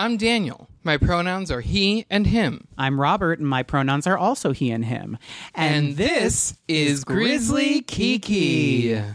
I'm Daniel. My pronouns are he and him. I'm Robert, and my pronouns are also he and him. And, this is Grizzly Kiki. Grizzly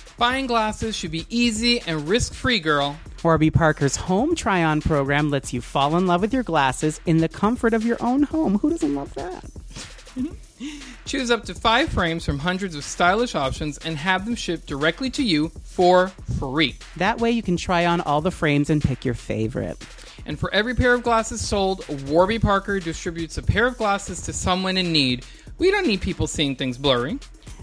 Buying glasses should be easy and risk free, girl. Warby Parker's home try on program lets you fall in love with your glasses in the comfort of your own home. Who doesn't love that? Choose up to five frames from hundreds of stylish options and have them shipped directly to you for free. That way you can try on all the frames and pick your favorite. And for every pair of glasses sold, Warby Parker distributes a pair of glasses to someone in need. We don't need people seeing things blurry.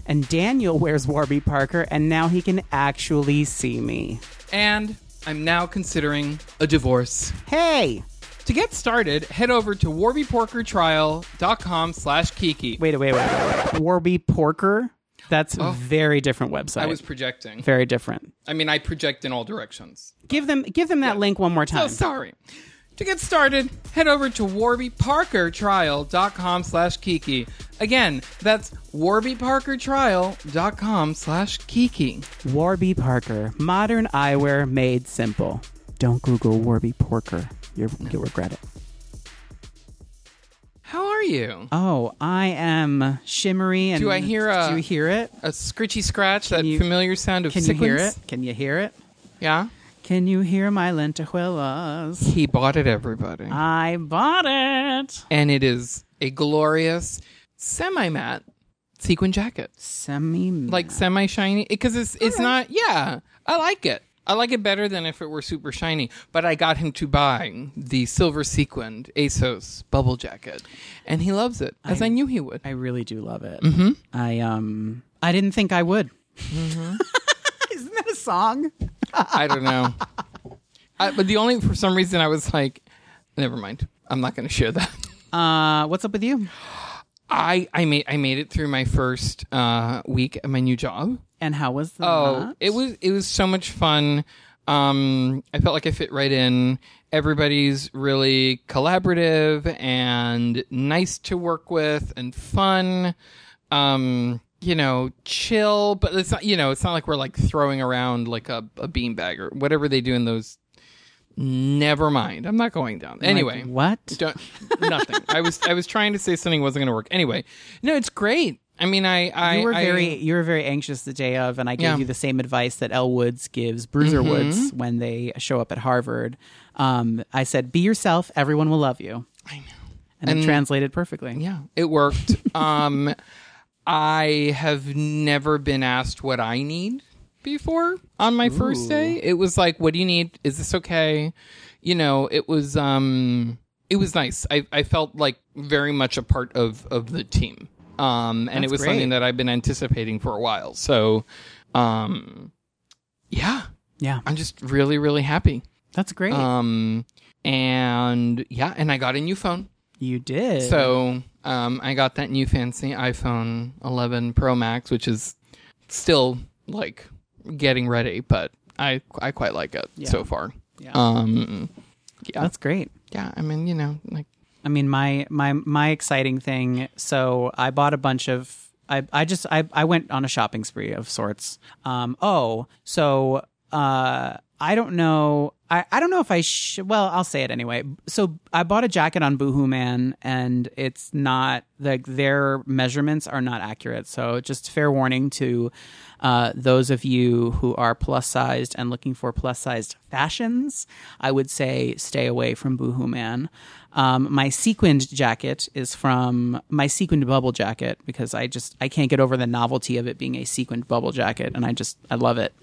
And Daniel wears Warby Parker, and now he can actually see me. And I'm now considering a divorce. Hey! To get started, head over to warbyporkertrial.com slash kiki. Wait, wait, wait. Warby Porker? That's a very different website. I was projecting. very different. I mean, I project in all directions. Give them give them that link one more oh, time. So sorry. To get started, head over to warbyparkertrial.com slash kiki. Again, that's warbyparkertrial.com slash kiki. Warby Parker, modern eyewear made simple. Don't Google Warby Porker. You're, You'll regret it. How are you? Oh, I am shimmery and. Do I hear a- Do you hear it? A scritchy scratch, that you- familiar sound of Can you hear sequins? it? Can you hear it? Yeah? Can you hear my lentejuelas? He bought it, everybody. I bought it. and it is a glorious semi-matte sequin jacket. Semi. like semi shiny because it's it's not yeah i like it i like it better than if it were super shiny but i got him to buy the silver sequined asos bubble jacket and he loves it as i, knew he would I really do love it. Mm-hmm. I um. I didn't think I would. Mm-hmm. Isn't that a song? I don't know I, but the only for some reason i was like never mind i'm not going to share that Uh, what's up with you? i i made i made it through my first uh week at my new job And how was the? Oh, it was it was so much fun. Um, I felt like I fit right in. Everybody's really collaborative and nice to work with and fun. Um, you know, chill, but it's not. You know, it's not like we're like throwing around like a, a beanbag or whatever they do in those. Never mind. I'm not going down. Anyway, what? don't nothing. I was I was trying to say something wasn't going to work. Anyway, no, it's great. I mean, I I you were I- very you were very anxious the day of, and I gave Yeah. Mm-hmm. you the same advice that Elle Woods gives Bruiser Woods when they show up at Harvard. Um, I said, "Be yourself. Everyone will love you." I know. And, it translated perfectly. Yeah, it worked. um, I have never been asked what I need before on my first day. It was like, "What do you need? Is this okay?" You know, it was um, it was nice. I I felt like very much a part of of the team. Um, and it was great. something that I've been anticipating for a while. So, um, yeah, Yeah, I'm just really really happy. that's great. Um, and yeah, and I got a new phone. you did. So um, I got that new fancy iPhone 11 Pro Max, which is still like getting ready, but I I quite like it so far. Yeah. Um, yeah, that's great. yeah. I mean, you know, like I mean, my my my exciting thing. So I bought a bunch of. I I just I I went on a shopping spree of sorts. Um. Oh, so uh, I don't know. I, I don't know if I should. Well, I'll say it anyway. So I bought a jacket on Boohoo Man, and it's not like their measurements are not accurate. So just fair warning to uh, those of you who are plus sized and looking for plus sized fashions. I would say stay away from Boohoo Man. Um, my sequined jacket is from my sequined bubble jacket because I just I can't get over the novelty of it being a sequined bubble jacket, and I just I love it.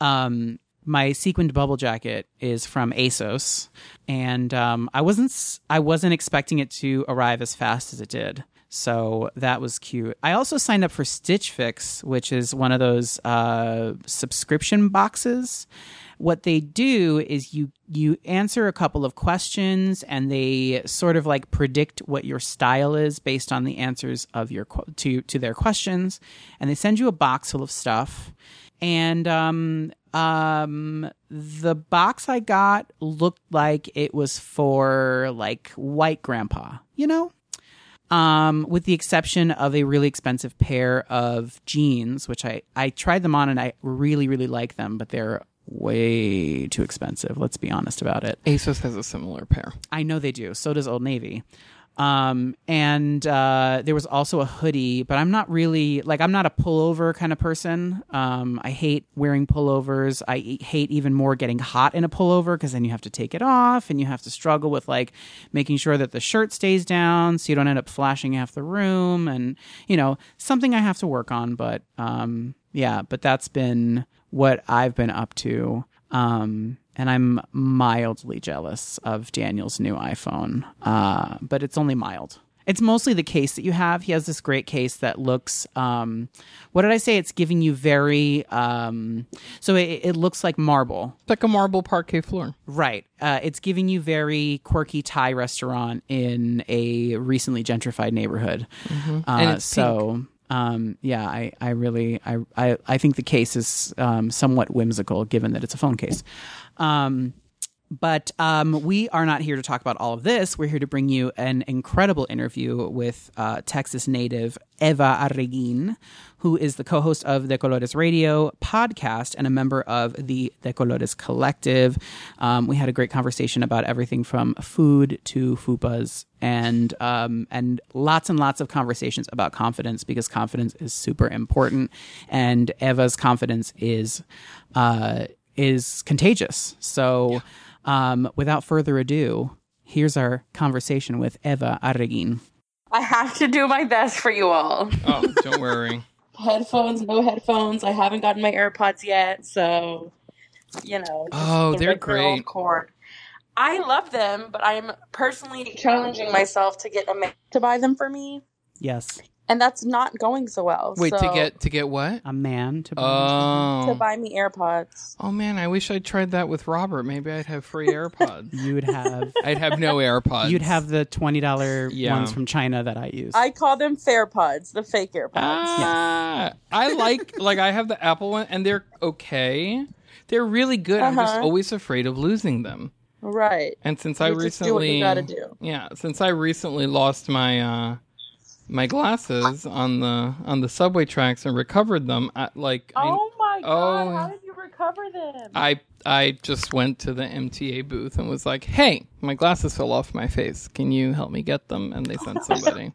Um, my sequined bubble jacket is from ASOS, and um, I wasn't I wasn't expecting it to arrive as fast as it did. So that was cute. I also signed up for Stitch Fix, which is one of those uh, subscription boxes. What they do is you you answer a couple of questions, and they sort of like predict what your style is based on the answers of your to to their questions, and they send you a box full of stuff and um um the box I got looked like it was for like white grandpa, you know? Um with the exception of a really expensive pair of jeans, which I I tried them on and I really really like them, but they're way too expensive, let's be honest about it. ASOS has a similar pair. I know they do. So does Old Navy. Um, and uh, there was also a hoodie, but I'm not really like I'm not a pullover kind of person. Um, I hate wearing pullovers. I hate even more getting hot in a pullover because then you have to take it off and you have to struggle with like making sure that the shirt stays down so you don't end up flashing half the room and you know something I have to work on. But um, yeah, but that's been what I've been up to. Um, and I'm mildly jealous of Daniel's new iPhone, uh, but it's only mild. It's mostly the case that you have. He has this great case that looks. Um, what did I say? It's giving you very. Um, so it, it looks like marble, It's like a marble parquet floor. right? Uh, it's giving you very quirky Thai restaurant in a recently gentrified neighborhood. Uh, Mm-hmm. And it's so. Um, yeah, I, I really, I, I, I think the case is um, somewhat whimsical, given that it's a phone case. Um, but um, we are not here to talk about all of this. We're here to bring you an incredible interview with uh, Texas native Eva Arreguin, who is the co host of the Colores Radio podcast and a member of the De Colores Collective. Um, we had a great conversation about everything from food to fupas and um, and lots and lots of conversations about confidence because confidence is super important. And Eva's confidence is. Uh, is contagious. So, um, without further ado, here's our conversation with Eva Arreguin. I have to do my best for you all. Oh, don't worry. Headphones, no headphones. I haven't gotten my AirPods yet, so you know. Oh, the they're great. Cord. I love them, but I'm personally challenging myself to get a man to buy them for me, Yes, and that's not going so well. Wait, to get to get what? a man to. to Oh, buy me AirPods. oh man, I wish I'd tried that with Robert. Maybe I'd have free AirPods. you would have. I'd have no AirPods. You'd have the twenty dollar Yeah. ones from China that I use. I call them Fairpods, the fake AirPods. Ah, I like like I have the Apple one, and they're okay. They're really good. I'm just Uh-huh. always afraid of losing them. right. And since I You just do what recently, you gotta do. yeah, since I recently lost my uh my glasses on the on the subway tracks and recovered them, I, like I, Oh my god! oh. How did you recover them? I I just went to the MTA booth and was like, "Hey, my glasses fell off my face. Can you help me get them?" And they sent somebody.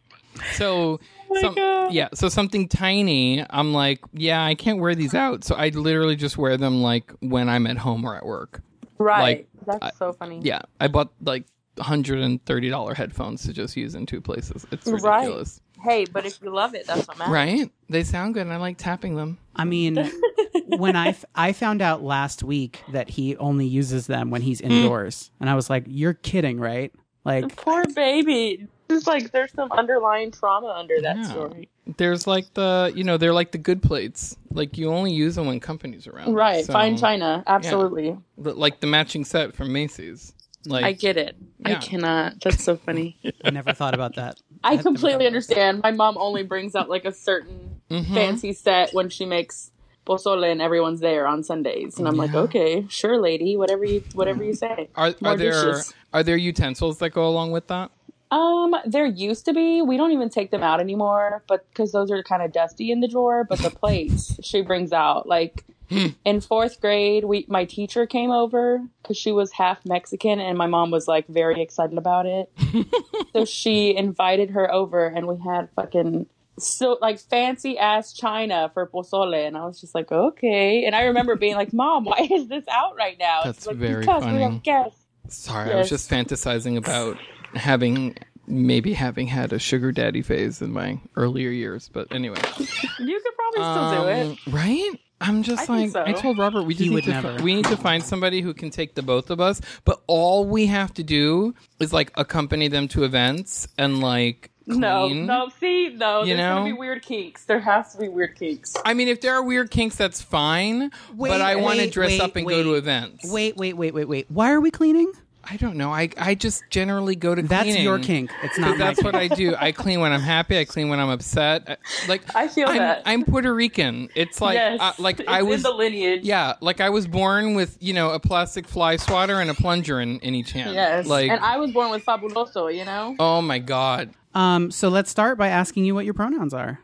So, oh my some- yeah, so something tiny. I'm like, yeah, I can't wear these out. So I literally just wear them like when I'm at home or at work. right. like, That's I- so funny. Yeah, I bought like hundred and thirty dollar headphones to just use in two places. It's Right. ridiculous, Hey, but if you love it, that's what matters. right? They sound good. and I like tapping them. I mean, when I f- I found out last week that he only uses them when he's mm. indoors, and I was like, "You're kidding, right?" Like, Poor baby. It's like there's some underlying trauma under that Yeah. story. There's like the you know they're like the good plates. Like you only use them when companies around. Right. So- Fine China. Absolutely. the- like the matching set from Macy's. Like I get it. I cannot. That's so funny. I never thought about that. I thought completely understand. My mom only brings out like a certain Mhm. fancy set when she makes pozole and everyone's there on Sundays. And I'm like, okay, sure, lady, whatever you whatever you say. Are are there dishes. are there utensils that go along with that? Um, there used to be. We don't even take them out anymore, but because those are kind of dusty in the drawer. But the plates she brings out, like in fourth grade, we my teacher came over because she was half Mexican, and my mom was like very excited about it. so she invited her over, and we had fucking so like fancy ass china for pozole, and I was just like, okay. And I remember being like, Mom, why is this out right now? That's like, very because funny. we have guests. Sorry, I was just fantasizing about having maybe having had a sugar daddy phase in my earlier years. But anyway, You could probably still do it. Um, right? I'm just I think like I told Robert we just need to fi- we need to find somebody who can take the both of us, but all we have to do is like accompany them to events and like clean. No, no, see, no, You there's know? gonna be weird kinks. There has to be weird kinks. I mean, if there are weird kinks, that's fine. but I want to wait, dress wait, up and go to events. Wait, wait, wait, wait, wait. Why are we cleaning? I don't know. I I just generally go to cleaning. That's cleaning. your kink. It's 'Cause not my that's what. I do. I clean when I'm happy. I clean when I'm upset. I- Like I feel I'm, that. I'm Puerto Rican. It's like yes, uh, like it's I was in the lineage. yeah, like I was born with you know a plastic fly swatter and a plunger in, in each hand. Yes, like and I was born with fabuloso. You know, oh my god. Um, so let's start by asking you what your pronouns are.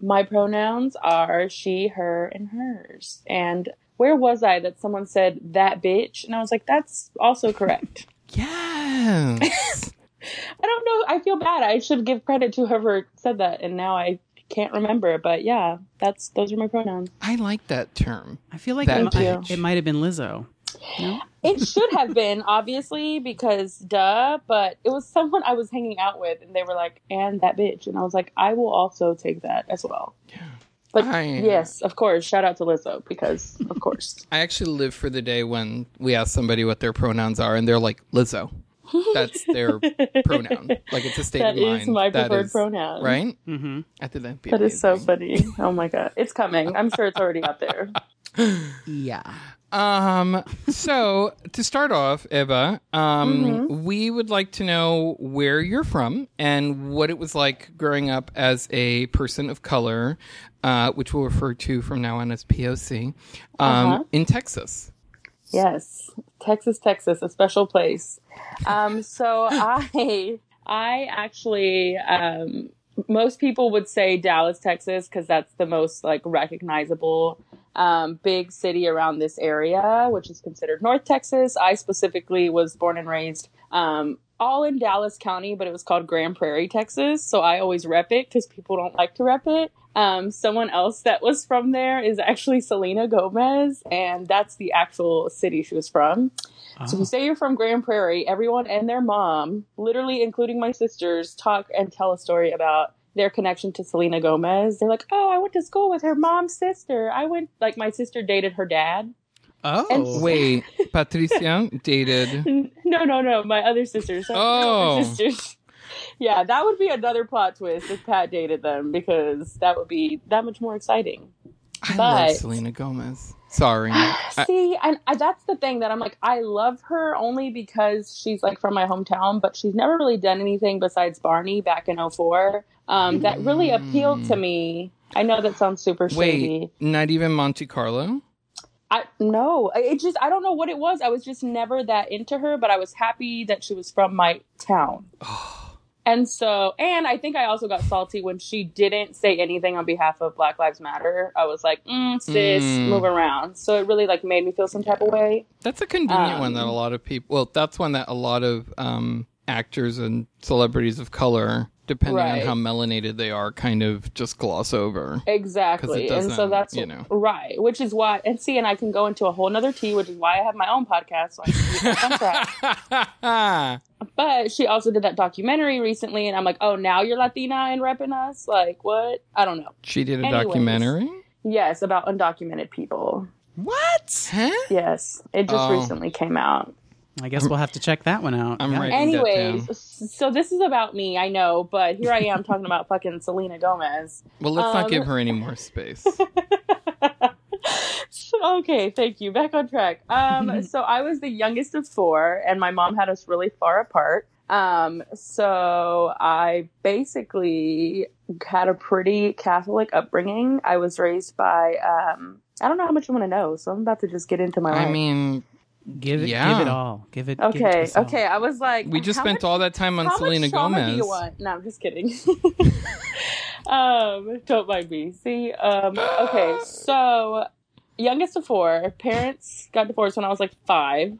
my pronouns are she, her, and hers. And where was I that someone said that bitch? And I was like, that's also correct. Yes. I don't know. I feel bad. I should give credit to whoever said that, and now I can't remember. But yeah, that's those are my pronouns. I like that term. I feel like That it, mi- it might have been Lizzo. It should have been obviously because duh, but it was someone I was hanging out with, and they were like, "And that bitch," and I was like, "I will also take that as well." Yeah. But I- yes, of course, shout out to Lizzo because of course. I actually live for the day when we ask somebody what their pronouns are and they're like Lizzo. That's their pronoun. Like it's a state That of mind. is my That preferred is- pronoun. Right? Mm-hmm. I think that'd be That is so funny. Oh my god, it's coming. I'm sure it's already out there. Yeah. Um. So to start off, Eva, um, Mm-hmm. we would like to know where you're from and what it was like growing up as a person of color, uh, which we'll refer to from now on as POC, um, Uh-huh. in Texas. Yes, Texas, Texas, a special place. Um, so I, I actually, um, most people would say Dallas, Texas, because that's the most like recognizable um, big city around this area, which is considered North Texas. I specifically was born and raised um, all in Dallas County, but it was called Grand Prairie, Texas. So I always rep it because people don't like to rep it. Um, someone else that was from there is actually Selena Gomez, and that's the actual city she was from. So if you say you're from Grand Prairie, everyone and their mom, literally including my sisters, talk and tell a story about their connection to Selena Gomez. They're like, "Oh, I went to school with her mom's sister. I went like my sister dated her dad." Oh. Wait, Patricia dated. No, no, no, my other sisters. My Oh. sisters. Yeah, that would be another plot twist if Pat dated them because that would be that much more exciting. I love Selena Gomez. Sorry. See, and I, that's the thing that I'm like, I love her only because she's like from my hometown, but she's never really done anything besides Barney back in 04 um, that really appealed to me. I know that sounds super shady. Wait, not even Monte Carlo? I no, it just I don't know what it was. I was just never that into her, but I was happy that she was from my town. And so, and I think I also got salty when she didn't say anything on behalf of Black Lives Matter. I was like, mm, sis, Mm. move around. So it really like made me feel some type of way. That's a convenient one that Um, a lot of people. Well, that's one that a lot of um, actors and celebrities of color, depending Right. on how melanated they are, kind of just gloss over. Exactly. 'Cause it And so doesn't, that's you know. right. Which is why and see, and I can go into a whole nother tea, which is why I have my own podcast, so I can keep us on track. But she also did that documentary recently, and I'm like, oh, now you're Latina and repping us? Like, what? I don't know. she did a Anyways. documentary. Yes, about undocumented people. What? Huh? Yes, it just Oh. recently came out. I guess we'll have to check that one out. I'm Yeah. writing that down. Anyways, so this is about me, I know, but here I am talking about fucking Selena Gomez. Well, let's not Um, give her any more space. So, okay, thank you. Back on track. Um, so I was the youngest of four, and my mom had us really far apart. Um, so I basically had a pretty Catholic upbringing. I was raised by, um, I don't know how much you want to know, so I'm about to just get into my I life. mean, Give it, Yeah. give it all. Give it. give it okay, okay. I was like, we just spent much- all that time on how Selena much Gomez. do you want? No, I'm just kidding. um, don't mind me. See, um, okay, so youngest of four, parents got divorced when I was like five.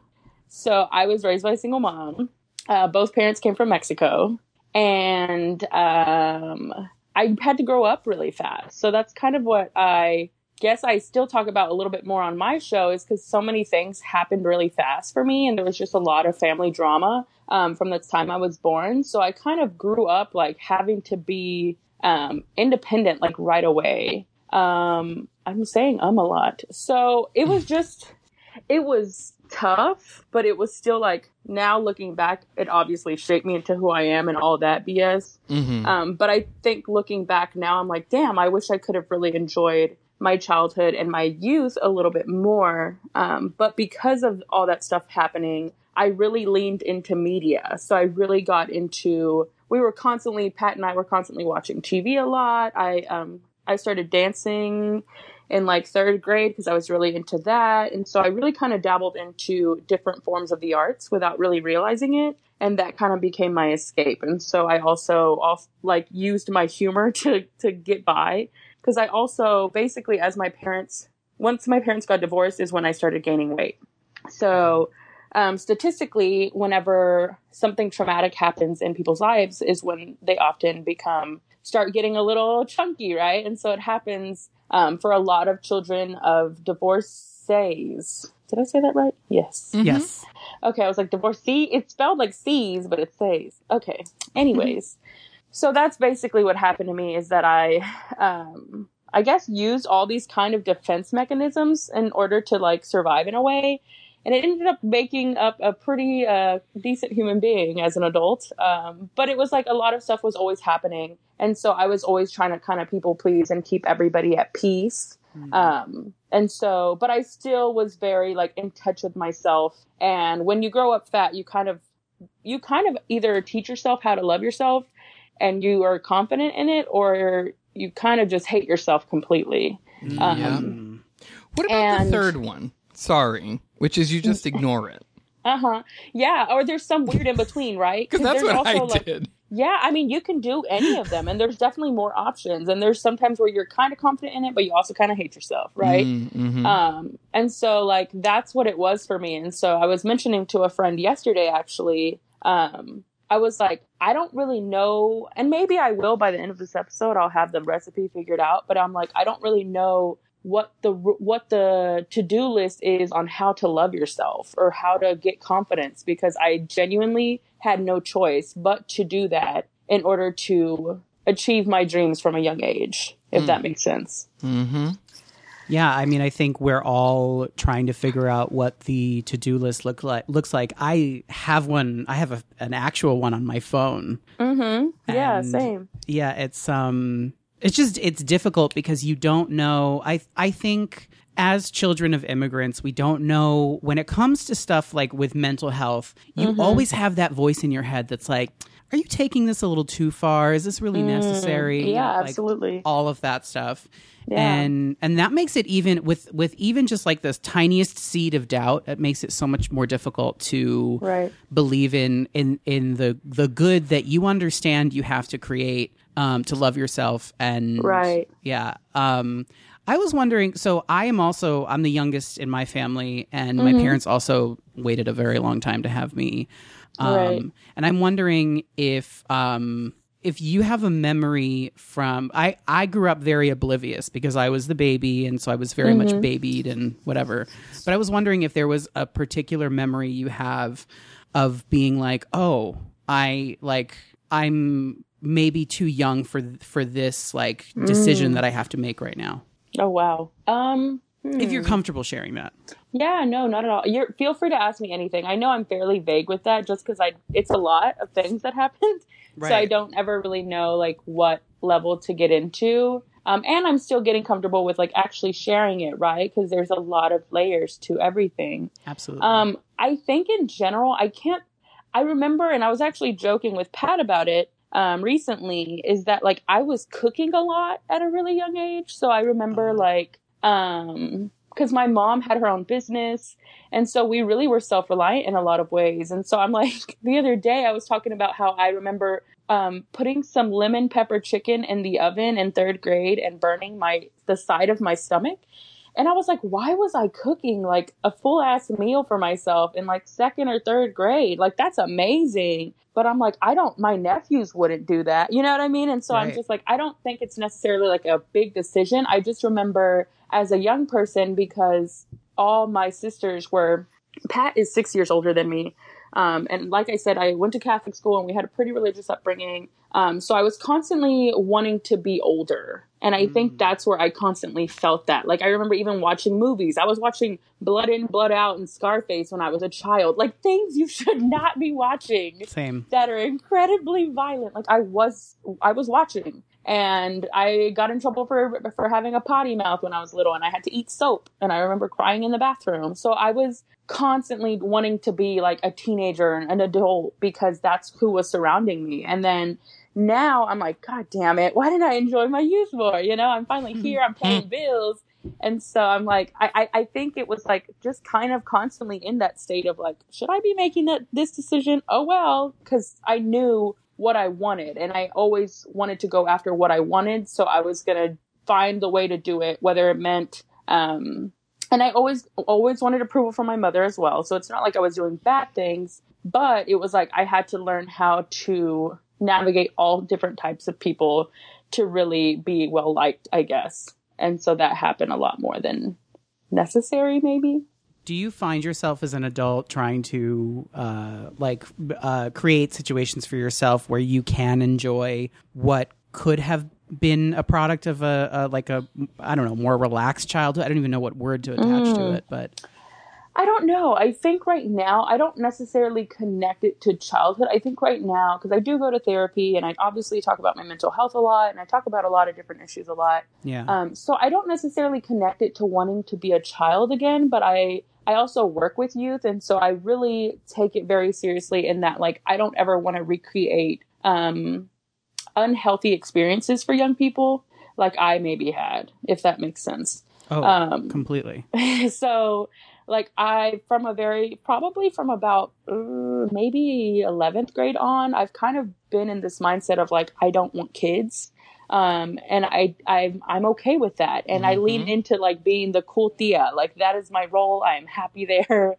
So I was raised by a single mom. Uh, both parents came from Mexico, and um, I had to grow up really fast. So that's kind of what I guess I still talk about a little bit more on my show, is because so many things happened really fast for me, and there was just a lot of family drama um, from the time I was born. So I kind of grew up like having to be um, independent like right away. Um, I'm saying um a lot. So it was just, it was tough, but it was still like now looking back, it obviously shaped me into who I am and all that BS. Mm-hmm. Um, but I think looking back now, I'm like, damn, I wish I could have really enjoyed my childhood and my youth a little bit more. Um, but because of all that stuff happening, I really leaned into media. So I really got into, we were constantly, Pat and I were constantly watching TV a lot. I, um, I started dancing in like third grade because I was really into that. And so I really kind of dabbled into different forms of the arts without really realizing it. And that kind of became my escape. And so I also, also like used my humor to, to get by because I also basically, as my parents, once my parents got divorced, is when I started gaining weight. So, um, statistically, whenever something traumatic happens in people's lives, is when they often become start getting a little chunky, right? And so it happens um, for a lot of children of divorcees. Did I say that right? Yes. Yes. Okay, I was like divorcee. It's spelled like C's, but it says. Okay. Anyways, so that's basically what happened to me is that I, um, I guess used all these kind of defense mechanisms in order to like survive in a way. And it ended up making up a pretty uh, decent human being as an adult. Um, but it was like a lot of stuff was always happening. And so I was always trying to kind of people please and keep everybody at peace. Um, and so, but I still was very like in touch with myself. And when you grow up fat, you kind of, you kind of either teach yourself how to love yourself and you are confident in it or you kind of just hate yourself completely. Um, What about the third one? Sorry, which is you just ignore it Uh huh. Yeah. Or there's some weird in between, right? because that's there's what I like, did. yeah, I mean, you can do any of them, and there's definitely more options. And there's sometimes where you're kind of confident in it, but you also kind of hate yourself, right? Mm-hmm. Um, and so like that's what it was for me. And so I was mentioning to a friend yesterday, actually, um, I was like, I don't really know, and maybe I will by the end of this episode. I'll have the recipe figured out, but I'm like, I don't really know what the what the to do list is on how to love yourself or how to get confidence because I genuinely had no choice but to do that in order to achieve my dreams from a young age. If that makes sense. Mm-hmm. Yeah, I mean, I think we're all trying to figure out what the to-do list look like. Looks like I have one. I have a, an actual one on my phone. Mm-hmm. Yeah, same. Yeah, it's um, it's just it's difficult because you don't know. I I think as children of immigrants, we don't know when it comes to stuff like with mental health. You always have that voice in your head that's like, "Are you taking this a little too far? Is this really necessary?" Yeah, Like, absolutely. all of that stuff Yeah. and and that makes it even with with even just like this tiniest seed of doubt it makes it so much more difficult to Right. believe in in in the the good that you understand you have to create um to love yourself and Right. yeah um I was wondering so I am also I'm the youngest in my family and Mm-hmm. my parents also waited a very long time to have me um Right. and I'm wondering if um if you have a memory from I I grew up very oblivious because I was the baby and so I was very Mm-hmm. much babied and whatever. But I was wondering if there was a particular memory you have of being like, "Oh, I like I'm maybe too young for for this like decision Mm. that I have to make right now." Oh wow. Um. If you're comfortable sharing that. Yeah. No, not at all. You're feel free to ask me anything. I know I'm fairly vague with that, just because I it's a lot of things that happened, so I don't ever really know like what level to get into. Um, and I'm still getting comfortable with like actually sharing it, right? Because there's a lot of layers to everything. Absolutely. Um, I think in general, I can't. I remember, and I was actually joking with Pat about it um, recently. Is that like I was cooking a lot at a really young age, so I remember like um because my mom had her own business and so we really were self-reliant in a lot of ways. And so i'm like the other day i was talking about how i remember um, putting some lemon pepper chicken in the oven in third grade and burning my the side of my stomach and I was like, why was I cooking like a full ass meal for myself in like second or third grade? Like, that's amazing. But I'm like, I don't, my nephews wouldn't do that. You know what I mean? And so I'm just like, I don't think it's necessarily like a big decision. I just remember as a young person because all my sisters were, Pat is six years older than me. Um, and like I said, I went to Catholic school and we had a pretty religious upbringing. Um, so I was constantly wanting to be older. And I think that's where I constantly felt that. Like I remember even watching movies. I was watching Blood In, Blood Out and Scarface when I was a child. Like things you should not be watching Same. that are incredibly violent. Like I was I was watching and I got in trouble for for having a potty mouth when I was little and I had to eat soap and I remember crying in the bathroom. So I was constantly wanting to be like a teenager and an adult because that's who was surrounding me. And then now I'm like, God damn it, why didn't I enjoy my youth more? You know, I'm finally here, I'm paying mm-hmm. bills. And so I'm like, I, I, I think it was like just kind of constantly in that state of like, should I be making that this decision? Oh well, because I knew what I wanted and I always wanted to go after what I wanted. So I was gonna find the way to do it, whether it meant um and I always always wanted approval from my mother as well. So it's not like I was doing bad things, but it was like I had to learn how to navigate all different types of people to really be well liked, I guess. And so that happened a lot more than necessary, maybe. Do you find yourself as an adult trying to uh, like uh, create situations for yourself where you can enjoy what could have been a product of a, a like a I don't know more relaxed childhood? I don't even know what word to attach to it, but I don't know. I think right now, I don't necessarily connect it to childhood. I think right now, because I do go to therapy and I obviously talk about my mental health a lot and I talk about a lot of different issues a lot. yeah, Um, so I don't necessarily connect it to wanting to be a child again, but I I also work with youth, and so I really take it very seriously in that like I don't ever want to recreate um, unhealthy experiences for young people like I maybe had, if that makes sense. oh, Um, completely. so like I from a very probably from about uh, maybe 11th grade on I've kind of been in this mindset of like I don't want kids um and I I I'm okay with that. And I lean into like being the cool tia, like that is my role. I am happy there.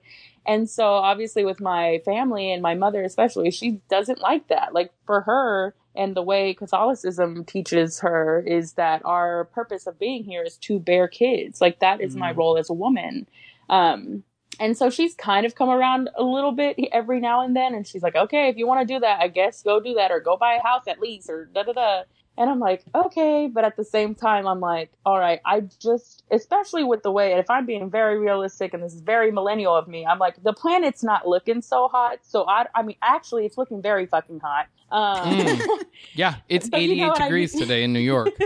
And so obviously with my family and my mother especially she doesn't like that. Like for her and the way Catholicism teaches her is that our purpose of being here is to bear kids. Like that is my Mhm. role as a woman. Um, and so she's kind of come around a little bit every now and then, and she's like, okay, if you want to do that, I guess go do that, or go buy a house at least, or da da da. And I'm like, okay, but at the same time, I'm like, all right, I just, especially with the way, if I'm being very realistic, and this is very millennial of me, I'm like, the planet's not looking so hot. So I, I mean, actually, it's looking very fucking hot. Um, Mm. Yeah, it's But you 88 know what I degrees mean? today in New York.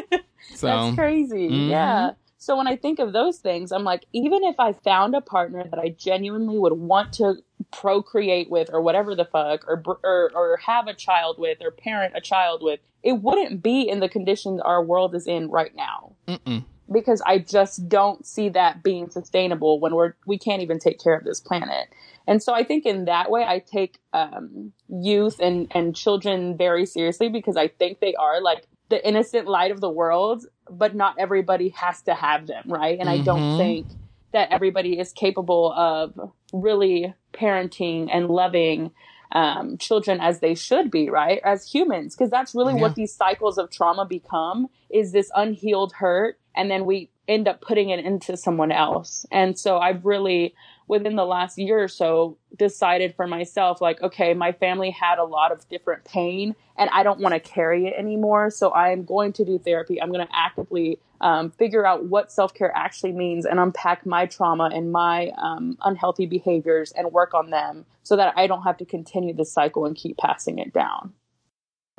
So That's crazy. Mhm. Yeah. So when I think of those things, I'm like, even if I found a partner that I genuinely would want to procreate with, or whatever the fuck, or or or have a child with, or parent a child with, it wouldn't be in the conditions our world is in right now. mm-mm. Because I just don't see that being sustainable when we're we can't even take care of this planet. And so I think in that way, I take um, youth and and children very seriously because I think they are like the innocent light of the world, but not everybody has to have them, right? And I don't Mhm. think that everybody is capable of really parenting and loving um, children as they should be, right? As humans, because that's really Yeah. what these cycles of trauma become is this unhealed hurt, and then we end up putting it into someone else. And so I've really within the last year or so decided for myself like okay my family had a lot of different pain and i don't want to carry it anymore. So i am going to do therapy. I'm going to actively um, figure out what self-care actually means and unpack my trauma and my um, unhealthy behaviors and work on them so that i don't have to continue the cycle and keep passing it down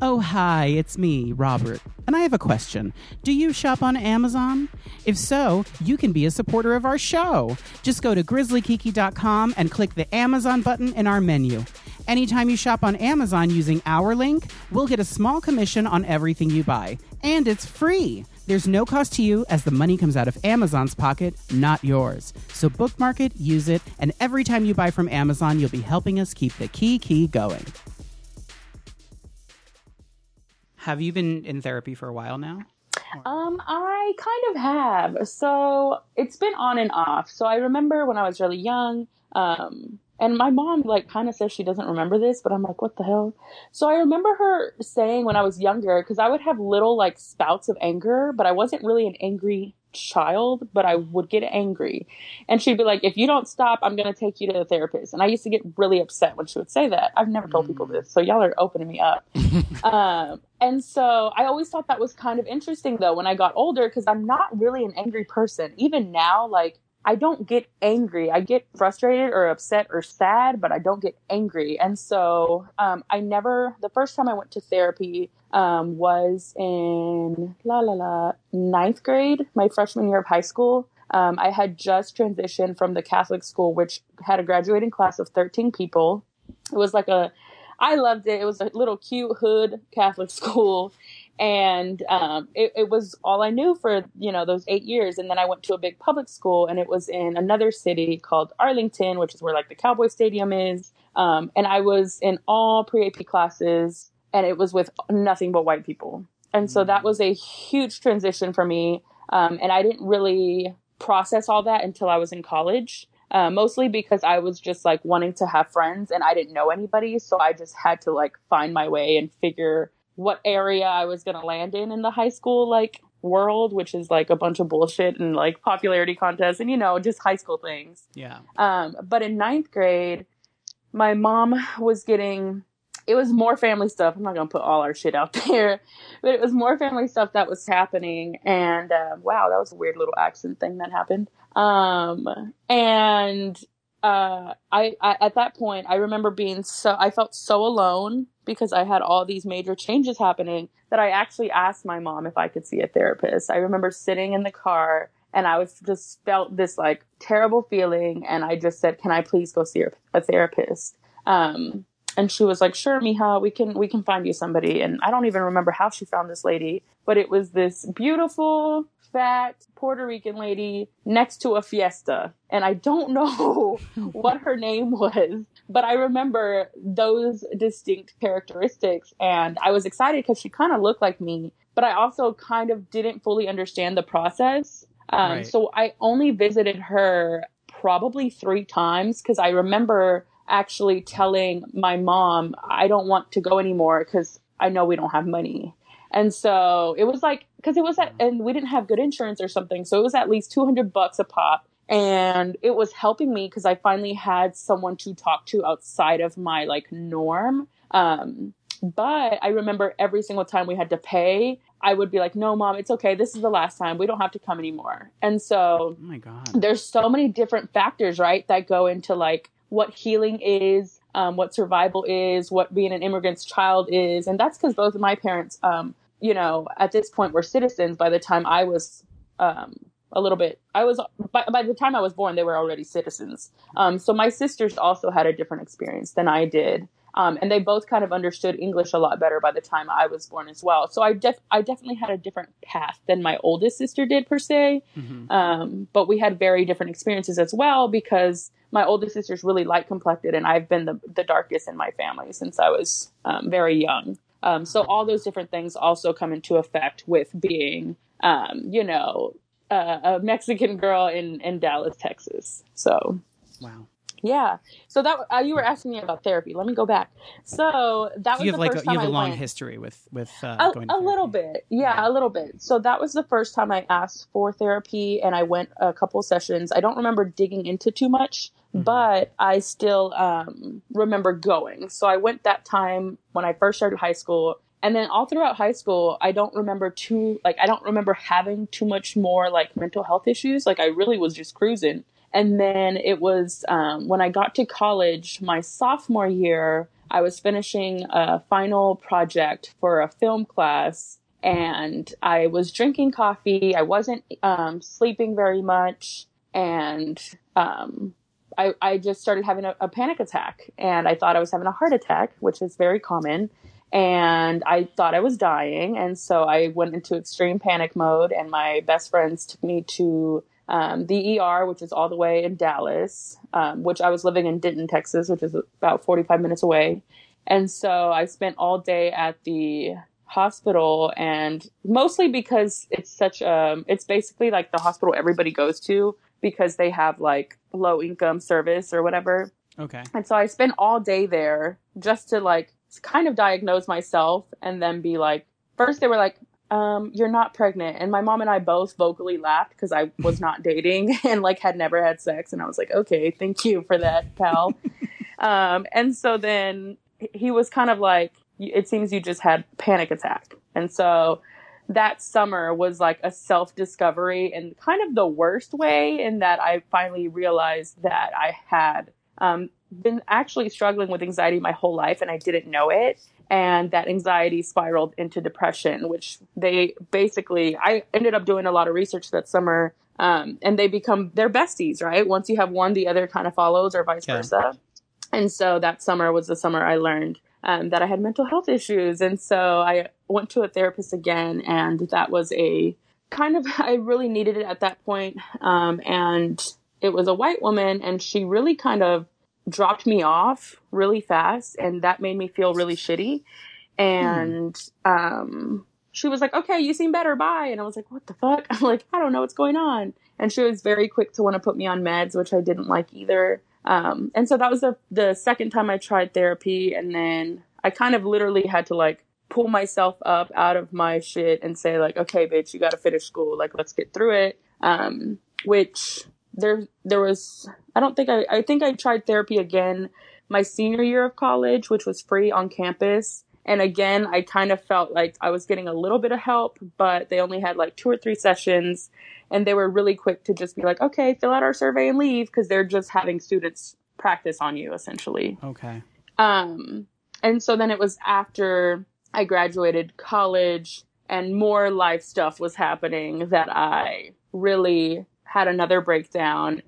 Oh, hi, it's me, Robert. And I have a question. Do you shop on Amazon? If so, you can be a supporter of our show. Just go to grizzlykiki.com and click the Amazon button in our menu. Anytime you shop on Amazon using our link, we'll get a small commission on everything you buy. And it's free. There's no cost to you as the money comes out of Amazon's pocket, not yours. So bookmark it, use it, and every time you buy from Amazon, you'll be helping us keep the kiki going. Have you been in therapy for a while now? Um, I kind of have. So it's been on and off. So I remember when I was really young, um, and my mom like kind of says she doesn't remember this, but I'm like, what the hell? So I remember her saying when I was younger, because I would have little like spouts of anger, but I wasn't really an angry child, but I would get angry. And she'd be like, if you don't stop, I'm going to take you to the therapist. And I used to get really upset when she would say that. I've never told people this, so y'all are opening me up. um, and so I always thought that was kind of interesting though when I got older because I'm not really an angry person. Even now, like, I don't get angry. I get frustrated or upset or sad, but I don't get angry. And so um, I never, the first time I went to therapy um, was in la la la ninth grade, my freshman year of high school. Um, I had just transitioned from the Catholic school, which had a graduating class of 13 people. It was like a, I loved it. It was a little cute hood Catholic school and um, it, it, was all I knew for you know those eight years. And then I went to a big public school, and it was in another city called Arlington, which is where like the Cowboy Stadium is. Um, and I was in all pre AP classes, and it was with nothing but white people. And so that was a huge transition for me. Um, and I didn't really process all that until I was in college. Uh, mostly because I was just like wanting to have friends and I didn't know anybody. So I just had to like find my way and figure what area I was going to land in in the high school like world, which is like a bunch of bullshit and like popularity contests and you know just high school things. Yeah. Um, but in ninth grade, my mom was getting. It was more family stuff. I'm not gonna put all our shit out there, but it was more family stuff that was happening. And uh, wow, that was a weird little accent thing that happened. Um, and uh, I, I at that point I remember being so I felt so alone because I had all these major changes happening that I actually asked my mom if I could see a therapist. I remember sitting in the car and I was just felt this like terrible feeling and I just said, "Can I please go see a therapist?" Um, and she was like, "Sure, Mija, we can we can find you somebody." And I don't even remember how she found this lady, but it was this beautiful fat Puerto Rican lady next to a fiesta. And I don't know what her name was, but I remember those distinct characteristics. And I was excited because she kind of looked like me, but I also kind of didn't fully understand the process. Um, right. So I only visited her probably three times because I remember actually telling my mom, I don't want to go anymore because I know we don't have money. And so it was like, cause it was at, and we didn't have good insurance or something. So it was at least 200 bucks a pop. And it was helping me because I finally had someone to talk to outside of my like norm. Um, but I remember every single time we had to pay, I would be like, no, mom, it's okay. This is the last time. We don't have to come anymore. And so, oh my God, there's so many different factors, right, that go into like what healing is, um, what survival is, what being an immigrant's child is. And that's because both of my parents, um, you know, at this point were citizens by the time I was um, a little bit. I was by, by the time I was born, they were already citizens. Um, so my sisters also had a different experience than I did. Um, and they both kind of understood English a lot better by the time I was born as well. So I def- I definitely had a different path than my oldest sister did per se. Mm-hmm. Um, but we had very different experiences as well because my oldest sister's really light complected, and I've been the, the darkest in my family since I was um, very young. Um, so all those different things also come into effect with being, um, you know, uh, a Mexican girl in in Dallas, Texas. So, wow. Yeah. So that uh, you were asking me about therapy. Let me go back. So that so was you have the like first a, you have a long went. history with with uh, a, going to a little bit yeah, a little bit so that was the first time i asked for therapy and i went a couple sessions i don't remember digging into too much mm-hmm. but i still um, remember going so i went that time when i first started high school and then all throughout high school i don't remember too like i don't remember having too much more like mental health issues like i really was just cruising and then it was um, when I got to college, my sophomore year, I was finishing a final project for a film class and I was drinking coffee. I wasn't um, sleeping very much. And um, I, I, just started having a, a panic attack and I thought I was having a heart attack, which is very common and I thought I was dying. And so I went into extreme panic mode, and my best friends took me to um, the ER, which is all the way in Dallas, um, which I was living in Denton, Texas, which is about 45 minutes away. And so I spent all day at the hospital and mostly because it's such a, it's basically like the hospital everybody goes to because they have like low income service or whatever. Okay. And so I spent all day there just to like kind of diagnose myself and then be like, first they were like, um, you're not pregnant. And my mom and I both vocally laughed because I was not dating and like had never had sex. And I was like, okay, thank you for that, pal. um, and so then he was kind of like, it seems you just had panic attack. And so that summer was like a self discovery in kind of the worst way in that I finally realized that I had um, been actually struggling with anxiety my whole life and I didn't know it. And that anxiety spiraled into depression, which they basically, I ended up doing a lot of research that summer. Um, and they become, they're besties, right? Once you have one, the other kind of follows or vice Yeah. versa. And so that summer was the summer I learned um, that I had mental health issues. And so I went to a therapist again, and that was a kind of, I really needed it at that point. Um, and it was a white woman, and she really kind of dropped me off really fast, and that made me feel really shitty. And um, she was like, okay, you seem better, bye. And I was like, what the fuck? I'm like, I don't know what's going on. And she was very quick to want to put me on meds, which I didn't like either. Um, and so that was the, the second time I tried therapy. And then I kind of literally had to like pull myself up out of my shit and say like, okay, bitch, you got to finish school. Like, let's get through it. Um, which there, there was, I don't think I, I think I tried therapy again my senior year of college, which was free on campus. And again, I kind of felt like I was getting a little bit of help, but they only had like two or three sessions and they were really quick to just be like, okay, fill out our survey and leave because they're just having students practice on you essentially. Okay. Um, and so then it was after I graduated college and more life stuff was happening that I really had another breakdown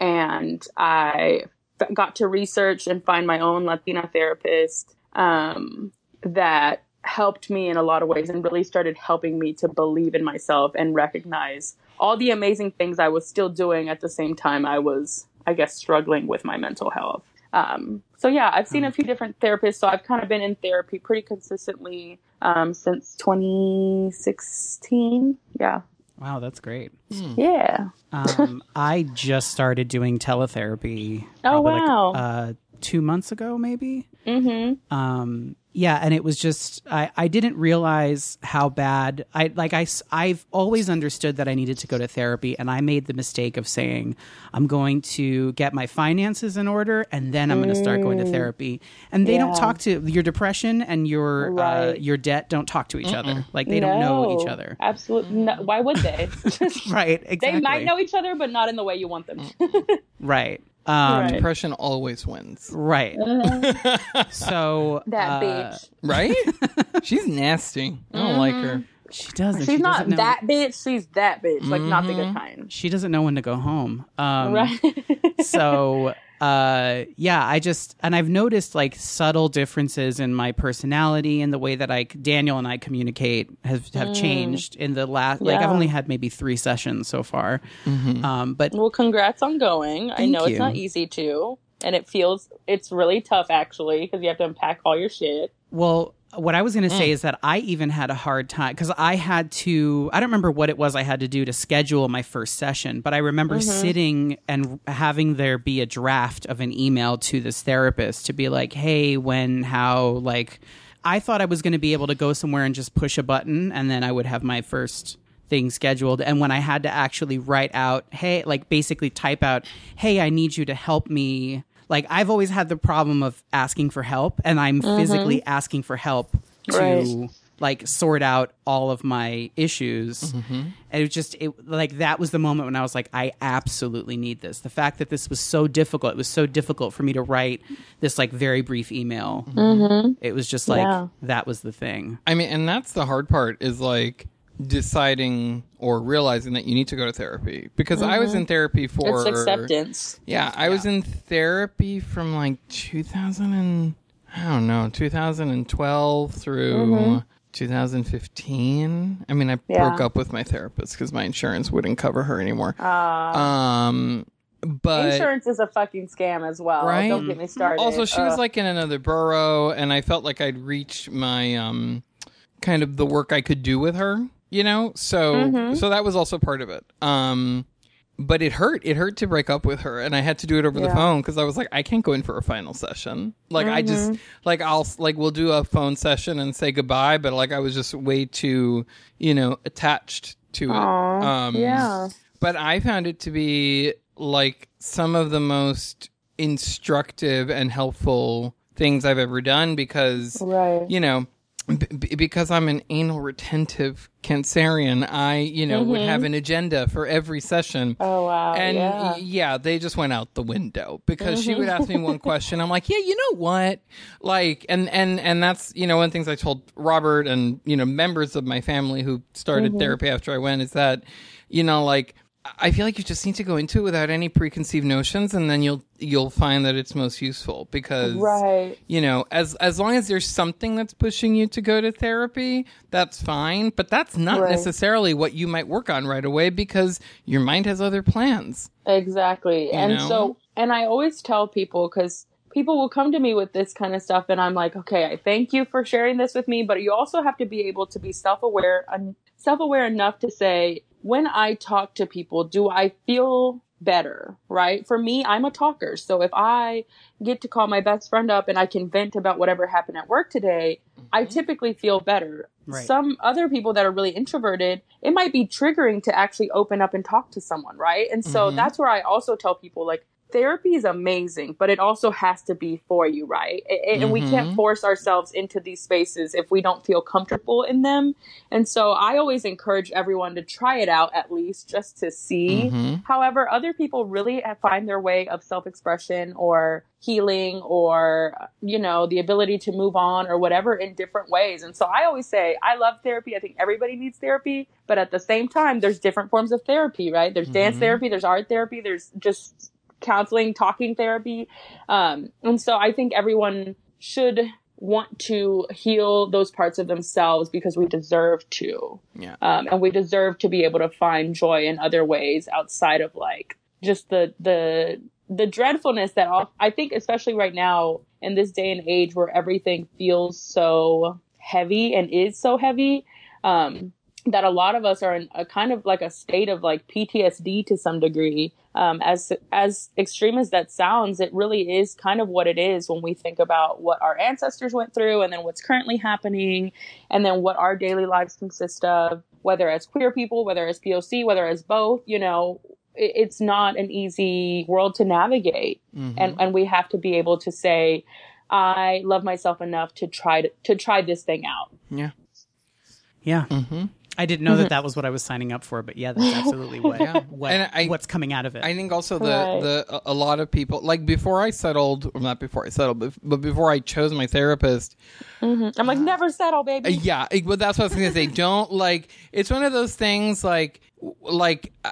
and I got to research and find my own Latina therapist um, that helped me in a lot of ways and really started helping me to believe in myself and recognize all the amazing things I was still doing at the same time I was, I guess, struggling with my mental health. Um, so yeah, I've seen a few different therapists. So I've kind of been in therapy pretty consistently um, since 2016. Yeah, Wow, that's great. yeah. Um, I just started doing teletherapy. Oh, probably, like, wow. uh, two months ago, maybe. Mm-hmm. um yeah and it was just i i didn't realize how bad i like i i've always understood that i needed to go to therapy and i made the mistake of saying i'm going to get my finances in order and then i'm going to start going to therapy. And they don't talk to your depression and your uh, your debt don't talk to each other. Like they don't know each other. Absolutely. No, why would they? right exactly they might know each other, but not in the way you want them. to. right um Right. Depression always wins, right so that uh, bitch. right? She's nasty. I don't like her. she doesn't She's she not doesn't know, that bitch. She's that bitch. Like not the good kind. she doesn't know when to go home um Right. so uh yeah i just and i've noticed like subtle differences in my personality and the way that i daniel and i communicate have have changed in the last like i've only had maybe three sessions so far um but well, congrats on going. I know you. it's not easy to, and it feels it's really tough actually because you have to unpack all your shit. Well, what I was going to say mm. is that I even had a hard time because I had to, I don't remember what it was I had to do to schedule my first session, but I remember mm-hmm. sitting and having there be a draft of an email to this therapist to be like, hey, when, how, like, I thought I was going to be able to go somewhere and just push a button and then I would have my first thing scheduled. And when I had to actually write out, hey, like basically type out, hey, I need you to help me. Like I've always had the problem of asking for help and I'm mm-hmm. physically asking for help to Right. like sort out all of my issues. Mm-hmm. And it was just it like that was the moment when I was like, I absolutely need this. The fact that this was so difficult, it was so difficult for me to write this like very brief email. Mm-hmm. It was just like Yeah. that was the thing. I mean, and that's the hard part is like deciding or realizing that you need to go to therapy because I was in therapy for It's acceptance. Yeah, I was in therapy from like 2000 and I don't know, 2012 through 2015. I mean, I Yeah. broke up with my therapist because my insurance wouldn't cover her anymore. um, but Insurance is a fucking scam as well. Right? Don't get me started. also, she was like in another borough, and I felt like I'd reached my um, kind of the work I could do with her. You know, so Mm-hmm. so that was also part of it. Um, but it hurt. It hurt to break up with her, and I had to do it over the phone because I was like, I can't go in for a final session. Like I just Mm-hmm. like I'll like we'll do a phone session and say goodbye, but like I was just way too you know attached to it. Um, yeah. but I found it to be like some of the most instructive and helpful things I've ever done because Right. you know b- because I'm an anal retentive cancerian I you know would have an agenda for every session Mm-hmm. Oh wow. and yeah. Mm-hmm. yeah, they just went out the window because she would ask me one question. I'm like, yeah, you know what? Like, and and and that's you know one of the things I told Robert and you know members of my family who started Mm-hmm. therapy after I went is that you know like I feel like you just need to go into it without any preconceived notions, and then you'll you'll find that it's most useful because Right. you know as as long as there's something that's pushing you to go to therapy that's fine but that's not Right. necessarily what you might work on right away because your mind has other plans Exactly. and know? so, and I always tell people because people will come to me with this kind of stuff, and I'm like, okay, I thank you for sharing this with me, but you also have to be able to be self aware, self aware enough to say, when I talk to people, do I feel better? Right? For me, I'm a talker. So if I get to call my best friend up and I can vent about whatever happened at work today, I typically feel better. Right. Some other people that are really introverted, it might be triggering to actually open up and talk to someone, right? And so Mhm. that's where I also tell people like therapy is amazing, but it also has to be for you, right? And we can't force ourselves into these spaces if we don't feel comfortable in them. And so I always encourage everyone to try it out at least just to see. Mhm. However, other people really find their way of self expression or healing or, you know, the ability to move on or whatever in different ways. And so I always say, I love therapy. I think everybody needs therapy. But at the same time, there's different forms of therapy, right? There's dance Mhm. therapy, there's art therapy, there's just counseling, talking therapy. Um, and so I think everyone should want to heal those parts of themselves because we deserve to yeah um, and we deserve to be able to find joy in other ways outside of like just the the the dreadfulness that all, I think, especially right now in this day and age where everything feels so heavy and is so heavy, um, that a lot of us are in a kind of like a state of like PTSD to some degree. Um, as as extreme as that sounds, it really is kind of what it is when we think about what our ancestors went through, and then what's currently happening, and then what our daily lives consist of. Whether as queer people, whether as POC, whether as both, you know, it, it's not an easy world to navigate, Mhm. and and we have to be able to say, I love myself enough to try to, to try this thing out. yeah Yeah. hmm I didn't know that that was what I was signing up for, but yeah, that's absolutely what, Yeah. what And I- what's coming out of it. I think also the Right. the a- a lot of people like before I settled, or not before I settled, but, but before I chose my therapist. I'm like, never settle, uh, baby. Yeah, it- but that's what I was gonna say. Don't like. It's one of those things like like. Uh,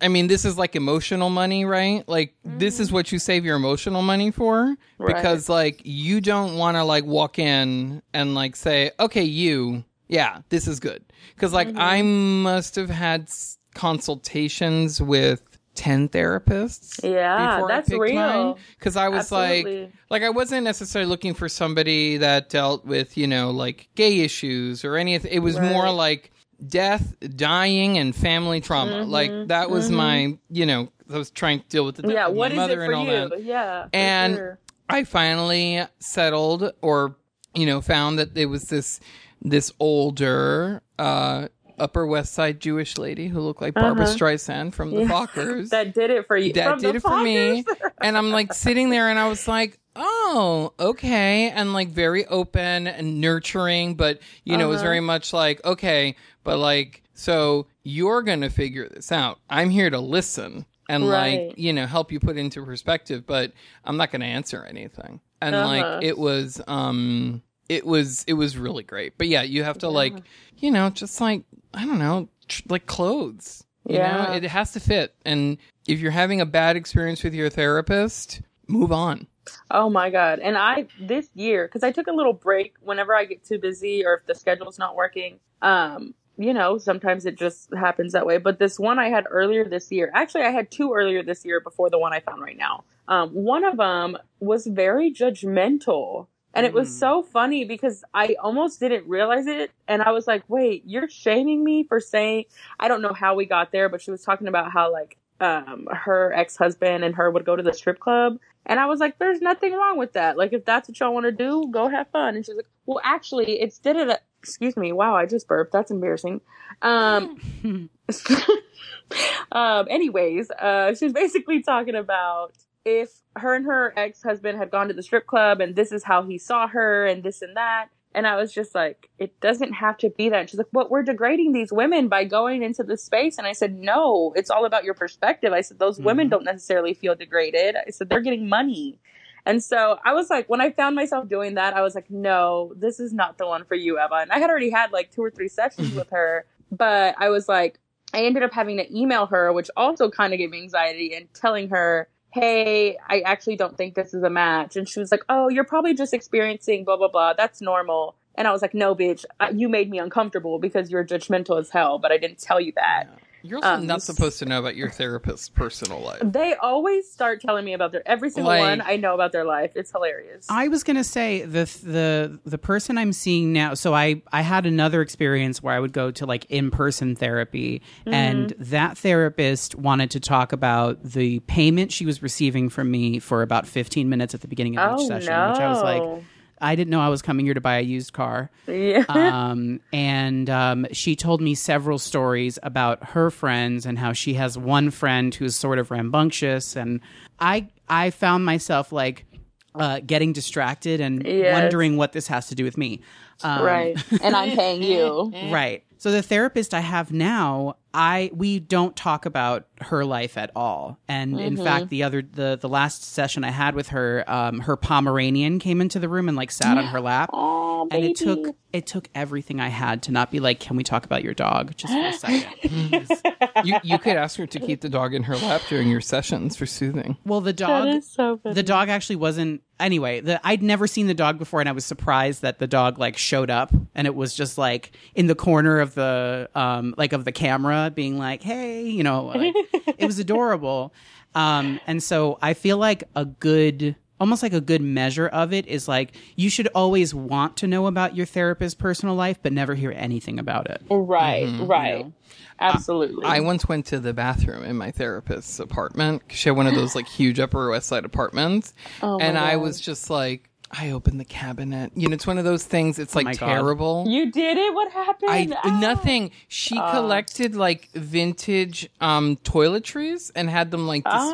I mean, this is like emotional money, right? Like this is what you save your emotional money for, Right. because like you don't want to like walk in and like say, okay, you, yeah, this is good, because like I must have had consultations with. 10 therapists Yeah, that's real. because I was Absolutely. like like I wasn't necessarily looking for somebody that dealt with you know like gay issues or anything. It was more like death, dying, and family trauma. Mm-hmm. Like that was my you know I was trying to deal with the death yeah, of my mother it and all you? that. Yeah, And sure. I finally settled or you know found that there was this this older uh upper west side jewish lady who looked like barbra Uh-huh. streisand from the Yeah. fockers that did it for you. that from did the it for me and i'm like sitting there and i was like oh okay and like very open and nurturing but you know it was Uh-huh. very much like okay but like so you're gonna figure this out i'm here to listen and Right. like you know help you put into perspective but i'm not gonna answer anything and Uh-huh. like it was um it was it was really great but yeah you have to like you know just like i don't know tr- like clothes you Yeah. know it has to fit and if you're having a bad experience with your therapist move on Oh my god! And I this year because I took a little break whenever I get too busy or if the schedule's not working. Um, you know, sometimes it just happens that way. But this one I had earlier this year, actually, I had two earlier this year before the one I found right now. Um, one of them was very judgmental. And it was Mm. so funny because I almost didn't realize it. And I was like, wait, you're shaming me for saying, I don't know how we got there, but she was talking about how, like, um her ex-husband and her would go to the strip club. And i was like there's nothing wrong with that. Like if that's what y'all want to do go have fun. And she's like well actually it's did it excuse me wow i just burped. That's embarrassing. Um um anyways uh she's basically talking about if her and her ex-husband had gone to the strip club and this is how he saw her and this and that and I was just like, it doesn't have to be that. She's like, but we're degrading these women by going into the space. And I said, no, it's all about your perspective. I said, those women mm-hmm. don't necessarily feel degraded. I said, they're getting money. And so I was like, when I found myself doing that, I was like, no, this is not the one for you, Eva. And I had already had like two or three sessions with her, but I was like, I ended up having to email her, which also kind of gave me anxiety and telling her, hey, I actually don't think this is a match. And she was like, oh, you're probably just experiencing blah, blah, blah. That's normal. And I was like, no, bitch, you made me uncomfortable because you're judgmental as hell, but I didn't tell you that. You're also Um, not supposed to know about your therapist's personal life. They always start telling me about their every single Like- one. I know about their life. It's hilarious. I was gonna say the the the person I'm seeing now. So I I had another experience where I would go to like in person therapy, and that therapist wanted to talk about the payment she was receiving from me for about 15 minutes at the beginning of oh each session, no! which I was like, I didn't know I was coming here to buy a used car. yeah. um, and um, she told me several stories about her friends and how she has one friend who's sort of rambunctious, and I I found myself like uh, getting distracted and Yes. wondering what this has to do with me. Um, right. And I'm paying you. Right. So the therapist I have now, I we don't talk about her life at all. And in Mm-hmm. fact, the other the the last session I had with her, um, her Pomeranian came into the room and like sat on her lap. Aw, and baby. it took it took everything I had to not be like, can we talk about your dog just for a second? you you could ask her to keep the dog in her lap during your sessions for soothing. well, the dog so the dog actually wasn't anyway the, i'd never seen the dog before and i was surprised that the dog like showed up and it was just like in the corner of the um like of the camera being like hey you know like, it was adorable. Um and so i feel like a good almost like a good measure of it is like you should always want to know about your therapist's personal life but never hear anything about it right, right. know? Absolutely. I once went to the bathroom in my therapist's apartment. She had one of those like huge Upper West Side apartments, Oh my and I God. was just like, I opened the cabinet. You know, it's one of those things. It's like my God. terrible. you did it? What happened? I Ah. nothing. She collected like vintage um toiletries and had them like Um,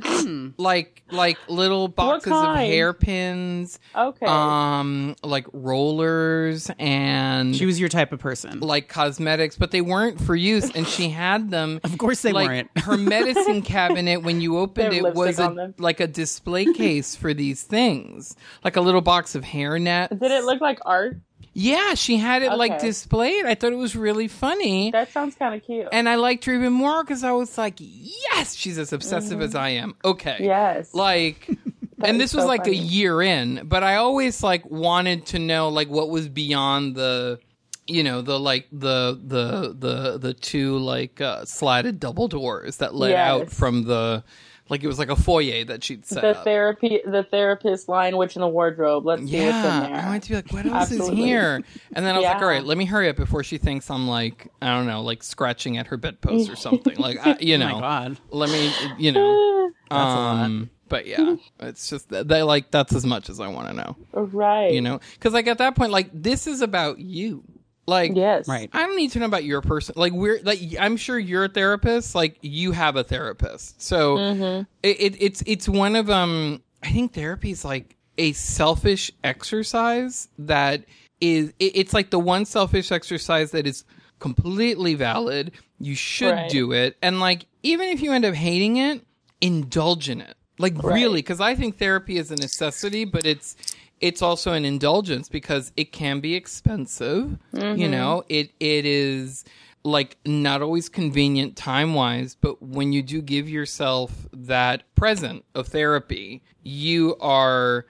displayed, like like little boxes of hairpins, Okay. um, like rollers and she was your type of person like cosmetics, but they weren't for use. And she had them. of course they like weren't her medicine cabinet when you opened They it was lipstick on a, them. like a display case for these things, like a little box of hairnet. did it look like art? Yeah, she had it like displayed. I thought it was really funny. That sounds kind of cute. and I liked her even more because I was like, yes, she's as obsessive as I am. Okay. Mm-hmm. yes. Like, and is this was so like a year in, but I always like wanted to know like what was beyond the, you know, the like the the the the two like uh, slatted double doors that led out from the, like it was like a foyer that she'd set the up. therapy, the therapist line, which in the wardrobe. Let's see what's in there. I wanted to be like, what else Absolutely. is here? And then I was like, all right, let me hurry up before she thinks I'm like, I don't know, like scratching at her bedpost or something. Like, I, you oh know, my god let me, you know, a lot. um, but yeah, it's just that they like that's as much as I want to know, right. you know, because like at that point, like this is about you, like, Yes. right I don't need to know about your person. Like we're like I'm sure you're a therapist. Like you have a therapist, so Mm-hmm. it, it, it's it's one of um. I think therapy is like a selfish exercise that is. It, it's like the one selfish exercise that is completely valid. You should Right. do it, and like even if you end up hating it, indulge in it. Like really, because I think therapy is a necessity, but it's it's also an indulgence because it can be expensive. You know, it it is like not always convenient time wise, but when you do give yourself that present of therapy, you are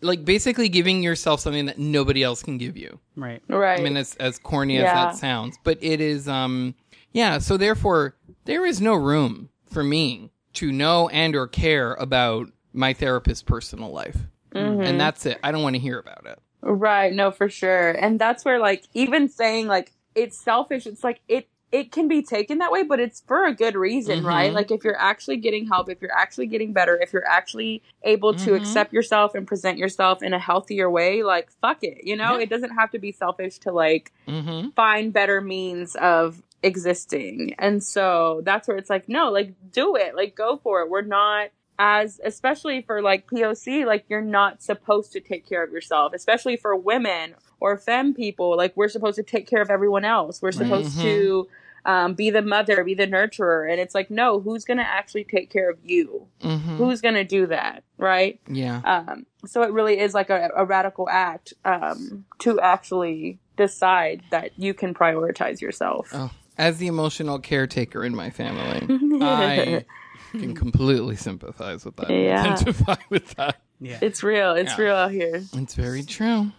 like basically giving yourself something that nobody else can give you. right Right. I mean, as as corny as that sounds, but it is. Um, yeah. So therefore, there is no room for me to know and or care about my therapist's personal life, Mm-hmm. and that's it. I don't want to hear about it. Right, no, for sure. And that's where like even saying like it's selfish, it's like it it can be taken that way, but it's for a good reason, Mhm. right? Like if you're actually getting help, if you're actually getting better, if you're actually able to Mhm. accept yourself and present yourself in a healthier way, like fuck it. You know, Yeah. it doesn't have to be selfish to like Mm-hmm. find better means of existing. And so that's where it's like, no, like do it. Like go for it. We're not as especially for like POC, like you're not supposed to take care of yourself, especially for women or femme people. Like we're supposed to take care of everyone else. We're supposed Mhm. to um, be the mother, be the nurturer. And it's like, no, who's going to actually take care of you? Mm-hmm. Who's going to do that? Right. Yeah. Um, so it really is like a, a radical act um, to actually decide that you can prioritize yourself. Oh, as the emotional caretaker in my family, I can completely sympathize with that. Yeah. Identify with that. Yeah. It's real. It's Yeah. real out here. It's very true.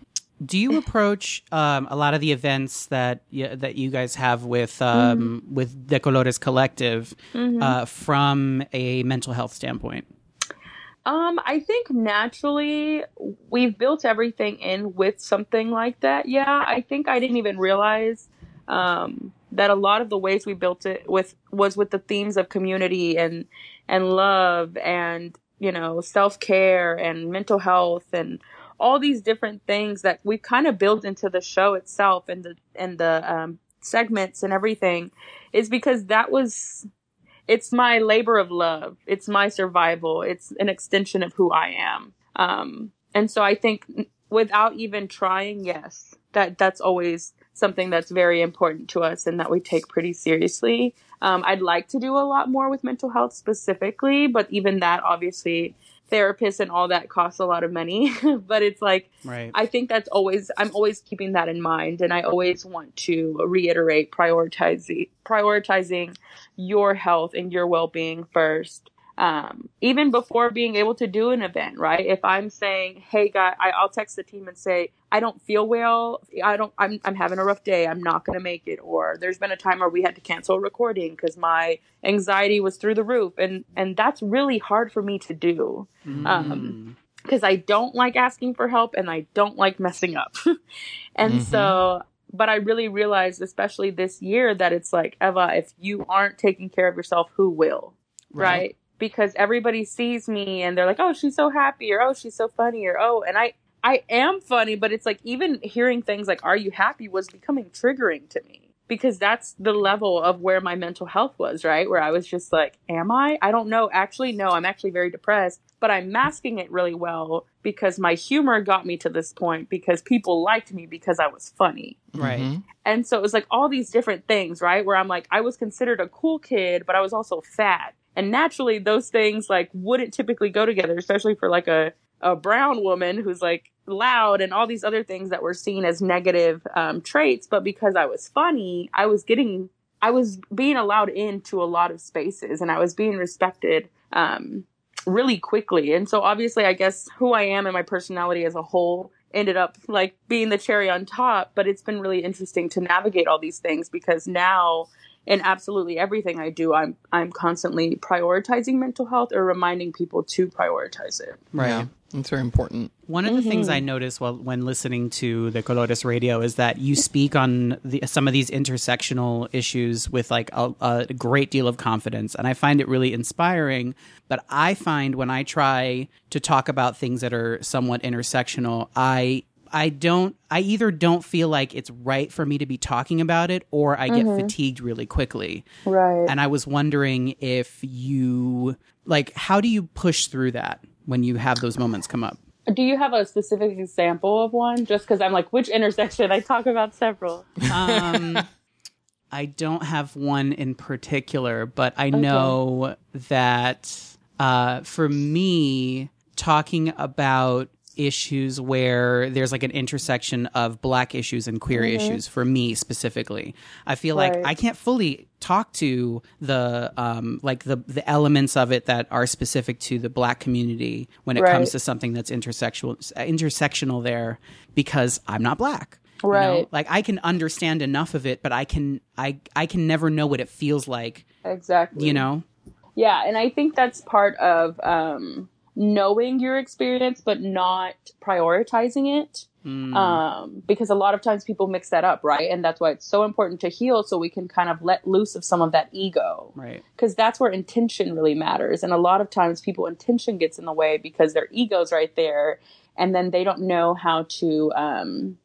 Do you approach um, a lot of the events that y- that you guys have with um, with De Colores Collective uh, from a mental health standpoint? Um, I think naturally we've built everything in with something like that. Yeah, I think I didn't even realize um, that a lot of the ways we built it with was with the themes of community and and love and you know self care and mental health and all these different things that we kind of built into the show itself and the and the um, segments and everything is because that was it's my labor of love. It's my survival. It's an extension of who I am. Um, and so I think without even trying, yes, that that's always something that's very important to us and that we take pretty seriously. Um, I'd like to do a lot more with mental health specifically, but even that, obviously, therapists and all that costs a lot of money. but it's like Right. I think that's always I'm always keeping that in mind and I always want to reiterate prioritizing prioritizing your health and your well-being first. Um, even before being able to do an event, right? If I'm saying, "Hey, guy," I, I'll text the team and say, "I don't feel well. I don't. I'm I'm having a rough day. I'm not going to make it." Or there's been a time where we had to cancel a recording because my anxiety was through the roof, and and that's really hard for me to do um, because I don't like asking for help and I don't like messing up. and Mhm. so, but I really realized, especially this year, that it's like, Eva, if you aren't taking care of yourself, who will? Right. Right. Because everybody sees me and they're like, oh, she's so happy or oh, she's so funny or oh, and I, I am funny, but it's like even hearing things like, are you happy was becoming triggering to me because that's the level of where my mental health was, right? Where I was just like, am I? I don't know. Actually, no, I'm actually very depressed, but I'm masking it really well because my humor got me to this point because people liked me because I was funny. Right. Mhm. And so it was like all these different things, right? Where I'm like, I was considered a cool kid, but I was also fat. And naturally, those things like wouldn't typically go together, especially for like a, a brown woman who's like loud and all these other things that were seen as negative um, traits. But because I was funny, I was getting, I was being allowed into a lot of spaces and I was being respected um, really quickly. And so obviously, I guess who I am and my personality as a whole ended up like being the cherry on top. But it's been really interesting to navigate all these things because now in absolutely everything I do, I'm I'm constantly prioritizing mental health or reminding people to prioritize it. Right. Yeah. It's very important. One of the things mm-hmm. I noticed while when listening to De Colores Radio is that you speak on the, some of these intersectional issues with like a, a great deal of confidence, and I find it really inspiring. But I find when I try to talk about things that are somewhat intersectional, I I don't I either don't feel like it's right for me to be talking about it, or I get fatigued really quickly. Right. And I was wondering if you like how do you push through that when you have those moments come up? Do you have a specific example of one? Just because I'm like, which intersection? I talk about several. Um, I don't have one in particular, but I know that uh, for me, talking about issues where there's like an intersection of black issues and queer issues for me specifically i feel like i can't fully talk to the um like the the elements of it that are specific to the black community when it Right. comes to something that's intersectional intersectional there because i'm not black you know? Right. like i can understand enough of it but i can i i can never know what it feels like Exactly. you know Yeah, and I think that's part of um, knowing your experience, but not prioritizing it. Mm. um, because a lot of times people mix that up, right? And that's why it's so important to heal so we can kind of let loose of some of that ego right. because that's where intention really matters. And a lot of times people intention gets in the way because their ego's right there, and then they don't know how to um,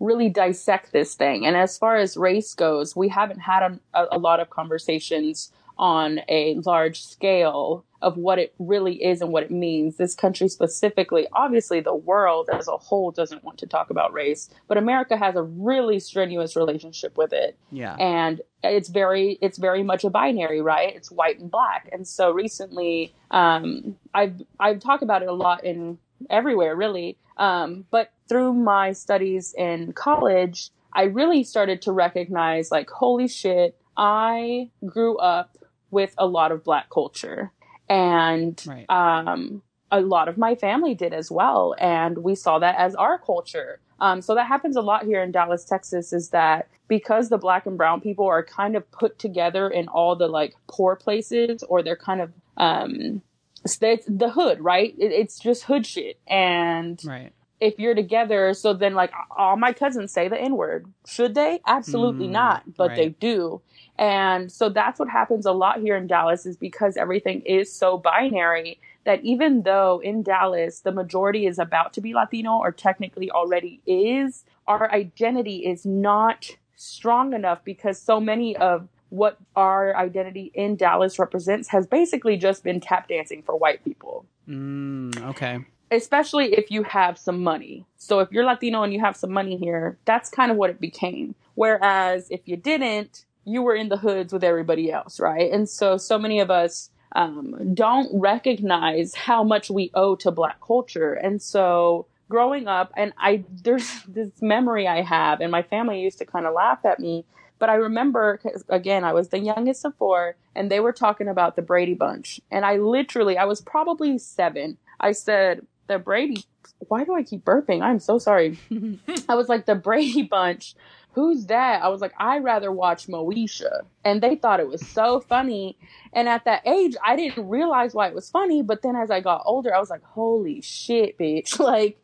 really dissect this thing. And as far as race goes, we haven't had a, a lot of conversations on a large scale of what it really is and what it means. This country specifically, obviously the world as a whole doesn't want to talk about race, but America has a really strenuous relationship with it Yeah. and it's very it's very much a binary right it's white and black and so recently um i've i've talked about it a lot in everywhere really um but through my studies in college i really started to recognize like holy shit i grew up with a lot of black culture. And Right. um a lot of my family did as well. And we saw that as our culture. Um, so that happens a lot here in dallas texas is that because the black and brown people are kind of put together in all the like poor places or they're kind of um it's the hood right? It, it's just hood shit. And Right. if you're together so then like all my cousins say the n word. Should they? Absolutely Mm, not. But they do and so that's what happens a lot here in dallas is because everything is so binary that even though in dallas the majority is about to be latino or technically already is our identity is not strong enough because so many of what our identity in dallas represents has basically just been tap dancing for white people Mm, okay. especially if you have some money. So if you're Latino and you have some money here, that's kind of what it became. Whereas if you didn't, you were in the hoods with everybody else, right? And so so many of us um, don't recognize how much we owe to Black culture, and so growing up, and I there's this memory I have, and my family used to kind of laugh at me. But I remember, 'cause, again, I was the youngest of four, and they were talking about the Brady Bunch. And I literally, I was probably seven. I said, the Brady, why do I keep burping? I'm so sorry. I was like, the Brady Bunch, who's that? I was like, I'd rather watch Moesha. And they thought it was so funny. And at that age, I didn't realize why it was funny. But then as I got older, I was like, holy shit, bitch. Like,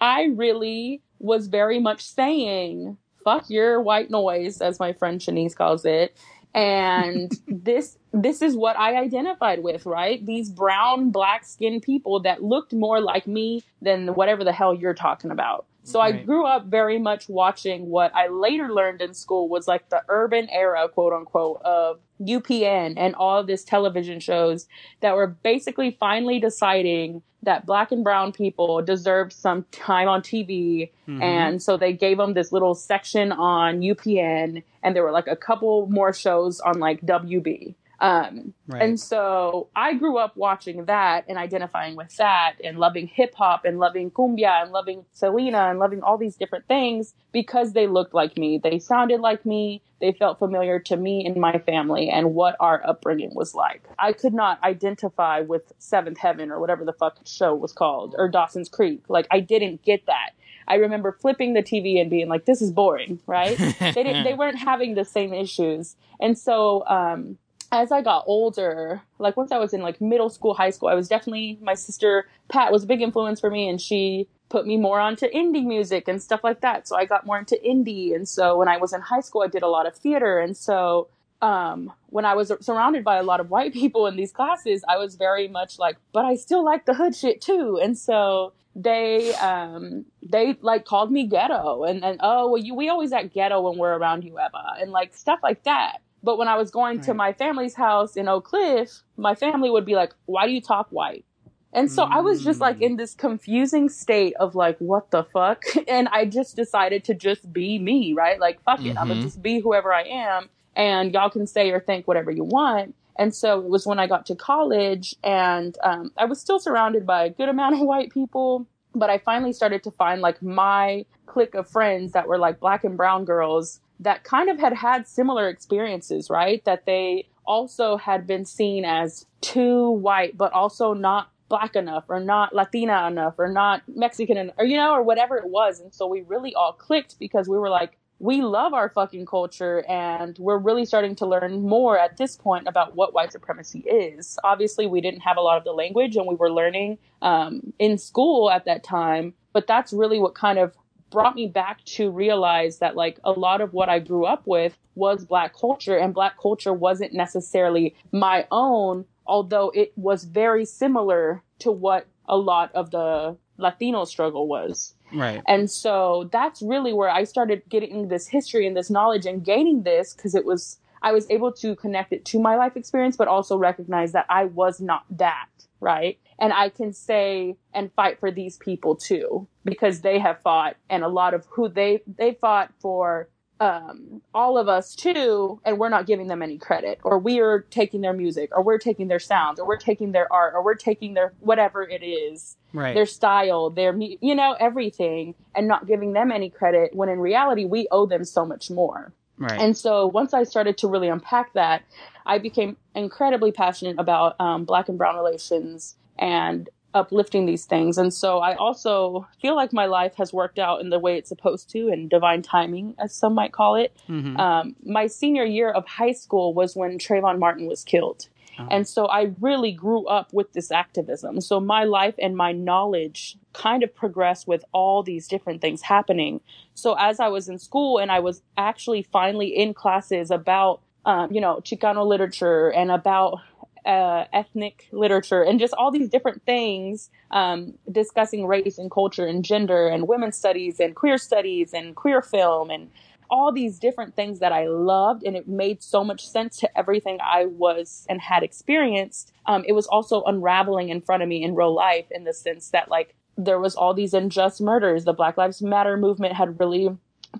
I really was very much saying, fuck your white noise, as my friend Shanice calls it. And this this is what I identified with, right? These brown, black skinned people that looked more like me than whatever the hell you're talking about. So I grew up very much watching what I later learned in school was like the urban era, quote unquote, of UPN and all of this television shows that were basically finally deciding that black and brown people deserved some time on TV. Mhm. And so they gave them this little section on UPN and there were like a couple more shows on like WB. Um, Right. and so I grew up watching that and identifying with that and loving hip hop and loving cumbia and loving Selena and loving all these different things because they looked like me. They sounded like me. They felt familiar to me and my family and what our upbringing was like. I could not identify with Seventh Heaven or whatever the fuck show was called or Dawson's Creek. Like I didn't get that. I remember flipping the TV and being like, this is boring, right? they didn't, they weren't having the same issues. And so, um, as I got older, like once I was in like middle school, high school, I was definitely my sister Pat was a big influence for me, and she put me more onto indie music and stuff like that. So I got more into indie, and so when I was in high school, I did a lot of theater, and so um, when I was surrounded by a lot of white people in these classes, I was very much like, but I still like the hood shit too, and so they um they like called me ghetto and and oh well you we always act ghetto when we're around you Eva and like stuff like that but when I was going to my family's house in Oak Cliff, my family would be like, "Why do you talk white?" And so I was just like Mm. in this confusing state of like, "What the fuck?" And I just decided to just be me, right? Like, fuck it, I'm gonna Mhm. just be whoever I am, and y'all can say or think whatever you want. And so it was when I got to college, and um, I was still surrounded by a good amount of white people, but I finally started to find like my clique of friends that were like black and brown girls that kind of had had similar experiences, right? That they also had been seen as too white, but also not black enough or not Latina enough or not Mexican enough, or, you know, or whatever it was. And so we really all clicked because we were like, we love our fucking culture and we're really starting to learn more at this point about what white supremacy is. Obviously, we didn't have a lot of the language and we were learning um, in school at that time, but that's really what kind of brought me back to realize that like a lot of what I grew up with was black culture and black culture wasn't necessarily my own, although it was very similar to what a lot of the Latino struggle was. Right. And so that's really where I started getting this history and this knowledge and gaining this because it was, I was able to connect it to my life experience, but also recognize that I was not that, right? And I can say and fight for these people too, because they have fought and a lot of who they, they fought for um, all of us too, and we're not giving them any credit, or we are taking their music, or we're taking their sounds, or we're taking their art, or we're taking their whatever it is, Right. their style, their you know everything, and not giving them any credit. When in reality, we owe them so much more. right. And so once I started to really unpack that, I became incredibly passionate about um, Black and Brown relations and uplifting these things. And so I also feel like my life has worked out in the way it's supposed to, and divine timing, as some might call it. Mhm. Um, my senior year of high school was when Trayvon Martin was killed. Oh. And so I really grew up with this activism. So my life and my knowledge kind of progressed with all these different things happening. So as I was in school and I was actually finally in classes about, um, you know, Chicano literature and about uh, ethnic literature and just all these different things um, discussing race and culture and gender and women's studies and queer studies and queer film and all these different things that I loved, and it made so much sense to everything I was and had experienced. Um, it was also unraveling in front of me in real life in the sense that, like, there was all these unjust murders. The Black Lives Matter movement had really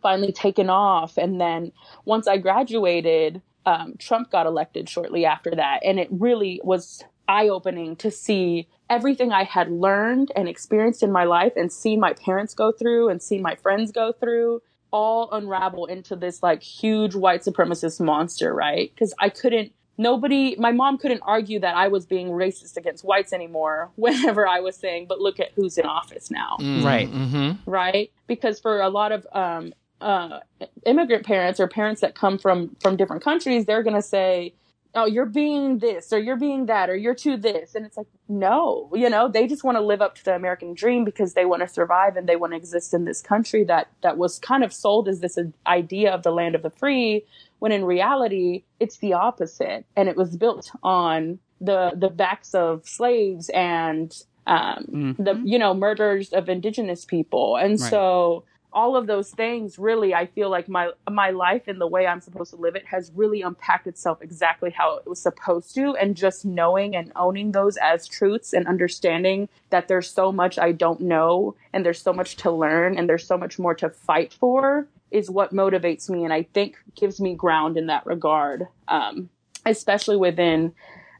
finally taken off, and then once I graduated, um, Trump got elected shortly after that, and it really was eye opening to see everything I had learned and experienced in my life and seen my parents go through and seen my friends go through all unravel into this like huge white supremacist monster, right? Because I couldn't, nobody, my mom couldn't argue that I was being racist against whites anymore whenever I was saying, but look at who's in office now Right. Mm-hmm. right? Because for a lot of um, uh, immigrant parents or parents that come from from different countries, they're gonna say, "Oh, you're being this, or you're being that, or you're to this," and it's like, no, you know, they just want to live up to the American dream because they want to survive and they want to exist in this country that that was kind of sold as this idea of the land of the free, when in reality, it's the opposite, and it was built on the the backs of slaves and um, the you know murders of indigenous people, and Right. so all of those things really i feel like my my life and the way i'm supposed to live it has really unpacked itself exactly how it was supposed to. And just knowing and owning those as truths and understanding that there's so much i don't know and there's so much to learn and there's so much more to fight for is what motivates me and i think gives me ground in that regard. Um, especially within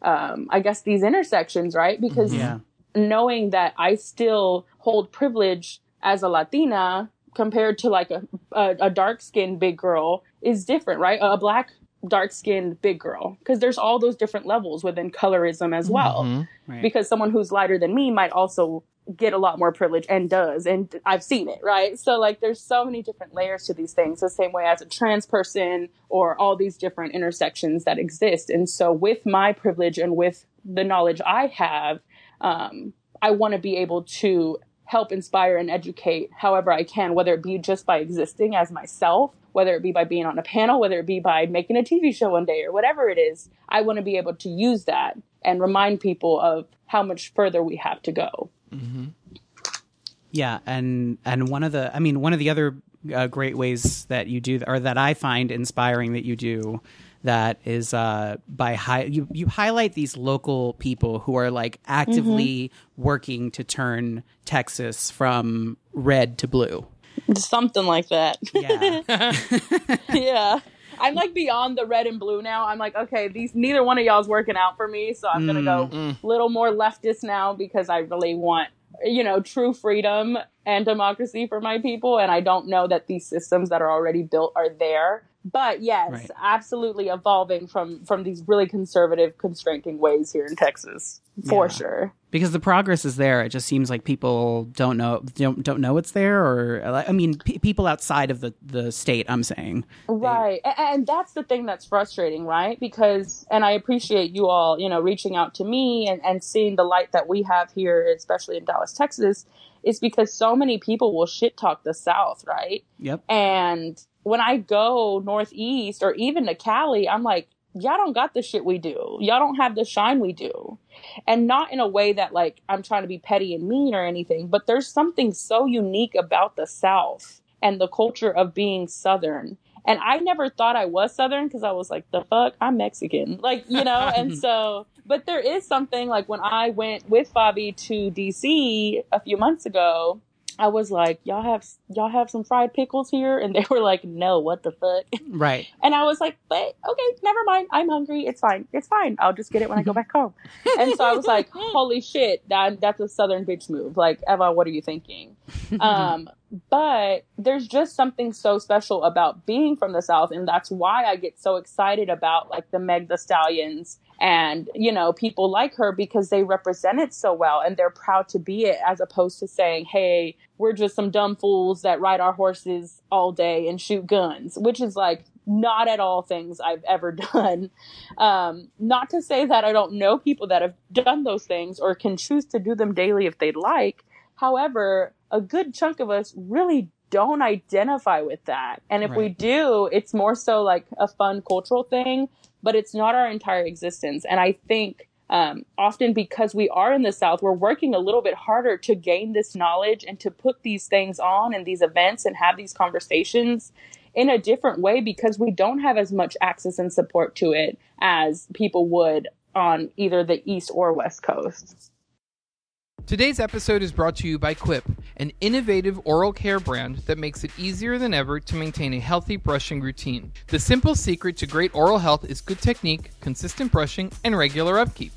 um, i guess these intersections right? Because Yeah. knowing that I still hold privilege as a Latina compared to like a, a, a dark skinned big girl is different, right? A black dark skinned big girl. Because there's all those different levels within colorism as well. Mhm. Right. Because someone who's lighter than me might also get a lot more privilege and does. And I've seen it, right? So like there's so many different layers to these things, the same way as a trans person or all these different intersections that exist. And so with my privilege and with the knowledge I have, um, I want to be able to help inspire and educate however I can, whether it be just by existing as myself, whether it be by being on a panel, whether it be by making a TV show one day or whatever it is. I want to be able to use that and remind people of how much further we have to go. Yeah, and and one of the, I mean, one of the other uh, great ways that you do, or that I find inspiring that you do, that is uh, by high you you highlight these local people who are like actively mm-hmm. working to turn Texas from red to blue. Something like that. Yeah, yeah. I'm like beyond the red and blue now. I'm like, okay, these neither one of y'all's working out for me, so I'm gonna go a little more leftist now because I really want, you know, true freedom and democracy for my people, and I don't know that these systems that are already built are there. But yes, Right. absolutely evolving from from these really conservative, constraining ways here in Texas, for Yeah. sure. because the progress is there. It just seems like people don't know don't don't know it's there, or I mean, p- people outside of the the state. I'm saying, Right. A- And that's the thing that's frustrating, right? Because, and I appreciate you all, you know, reaching out to me and, and seeing the light that we have here, especially in Dallas, Texas, is because so many people will shit talk the South, right? Yep. And when I go Northeast or even to Cali, I'm like, y'all don't got the shit we do. Y'all don't have the shine we do. And not in a way that like I'm trying to be petty and mean or anything, but there's something so unique about the South and the culture of being Southern. And I never thought I was Southern because I was like, the fuck, I'm Mexican. Like, you know, and so, but there is something like when I went with Bobby to DC a few months ago, I was like, y'all have y'all have some fried pickles here, and they were like, no, what the fuck? Right. And I was like, but okay, never mind. I'm hungry. It's fine. It's fine. I'll just get it when I go back home. and so I was like, holy shit, that that's a southern bitch move. Like, Eva, what are you thinking? um, but there's just something so special about being from the South, and that's why I get so excited about like the Meg the Stallions and you know people like her because they represent it so well and they're proud to be it as opposed to saying hey we're just some dumb fools that ride our horses all day and shoot guns which is like not at all things i've ever done. Um, not to say that i don't know people that have done those things or can choose to do them daily if they'd like however a good chunk of us really don't identify with that and if we do it's more so like a fun cultural thing but it's not our entire existence. And I think um, often because we are in the South, we're working a little bit harder to gain this knowledge and to put these things on and these events and have these conversations in a different way because we don't have as much access and support to it as people would on either the East or West Coast. Today's episode is brought to you by Quip, an innovative oral care brand that makes it easier than ever to maintain a healthy brushing routine. The simple secret to great oral health is good technique, consistent brushing, and regular upkeep.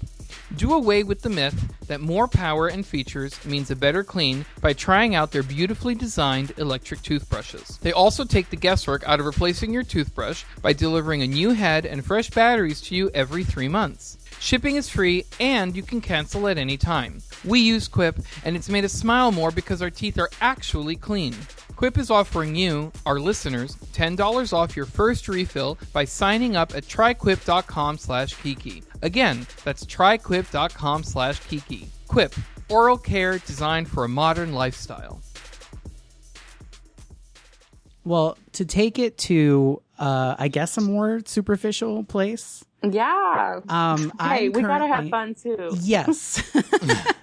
Do away with the myth that more power and features means a better clean by trying out their beautifully designed electric toothbrushes. They also take the guesswork out of replacing your toothbrush by delivering a new head and fresh batteries to you every three months. Shipping is free and you can cancel at any time. We use Quip and it's made us smile more because our teeth are actually clean. Quip is offering you, our listeners, $10 off your first refill by signing up at tryquip.com slash kiki. Again, that's tryquip.com slash kiki. Quip, oral care designed for a modern lifestyle. Well, to take it to, uh, I guess, a more superficial place. Yeah. Um, hey, I'm we gotta have fun too. Yes.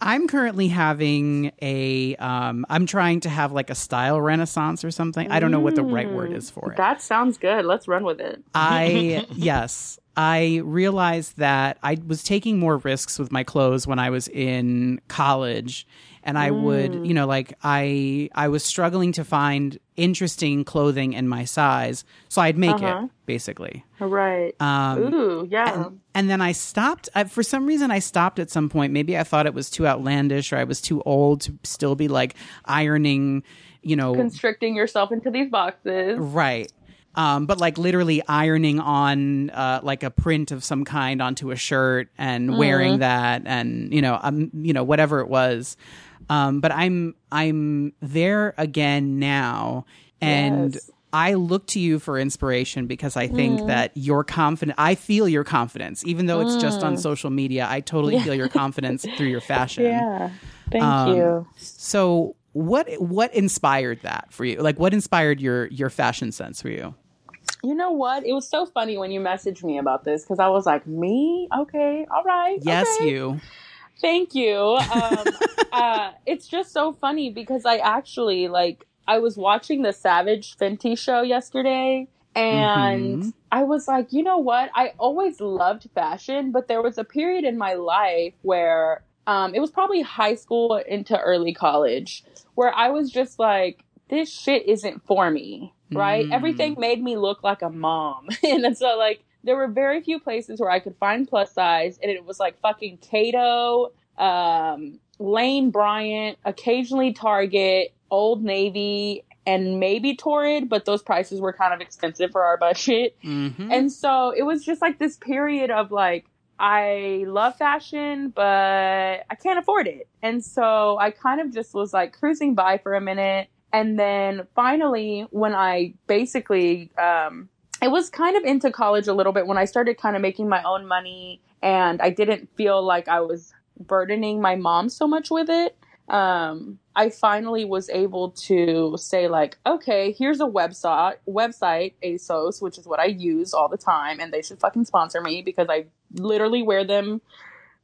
I'm currently having a um I'm trying to have like a style renaissance or something. I don't know what the right word is for it. That sounds good. Let's run with it. I yes, I realized that I was taking more risks with my clothes when I was in college and I would, you know, like I I was struggling to find interesting clothing in my size, so I'd make Uh-huh. it basically. Right. Um Ooh, yeah. and then I stopped. I, for some reason, I stopped at some point. Maybe I thought it was too outlandish, or I was too old to still be like ironing. You know, Constricting yourself into these boxes. right? Um, but like literally ironing on uh, like a print of some kind onto a shirt and wearing that, and you know, um, you know, whatever it was. Um, but I'm I'm there again now, and. Yes. I look to you for inspiration because I think that you're confident. I feel your confidence, even though it's just on social media. I totally feel your confidence through your fashion. Yeah. Thank Um, you. So, what what inspired that for you? Like, what inspired your your fashion sense for you? You know what? It was so funny when you messaged me about this because I was like, me? Okay, all right. Yes, okay. you. Thank you. Um, uh, it's just so funny because I actually like I was watching the Savage Fenty show yesterday, and Mhm. I was like, you know what? I always loved fashion, but there was a period in my life where um, it was probably high school into early college where I was just like, this shit isn't for me, right? Mm. Everything made me look like a mom, and so like there were very few places where I could find plus size, and it was like fucking Cato, um, Lane Bryant, occasionally Target, Old Navy, and maybe Torrid, but those prices were kind of expensive for our budget. Mm-hmm. And so it was just like this period of like, I love fashion, but I can't afford it. And so I kind of just was like cruising by for a minute. And then finally, when I basically, um, I was kind of into college a little bit when I started kind of making my own money and I didn't feel like I was burdening my mom so much with it. um, I finally was able to say like, okay, here's a website, website ASOS, which is what I use all the time, and they should fucking sponsor me because I literally wear them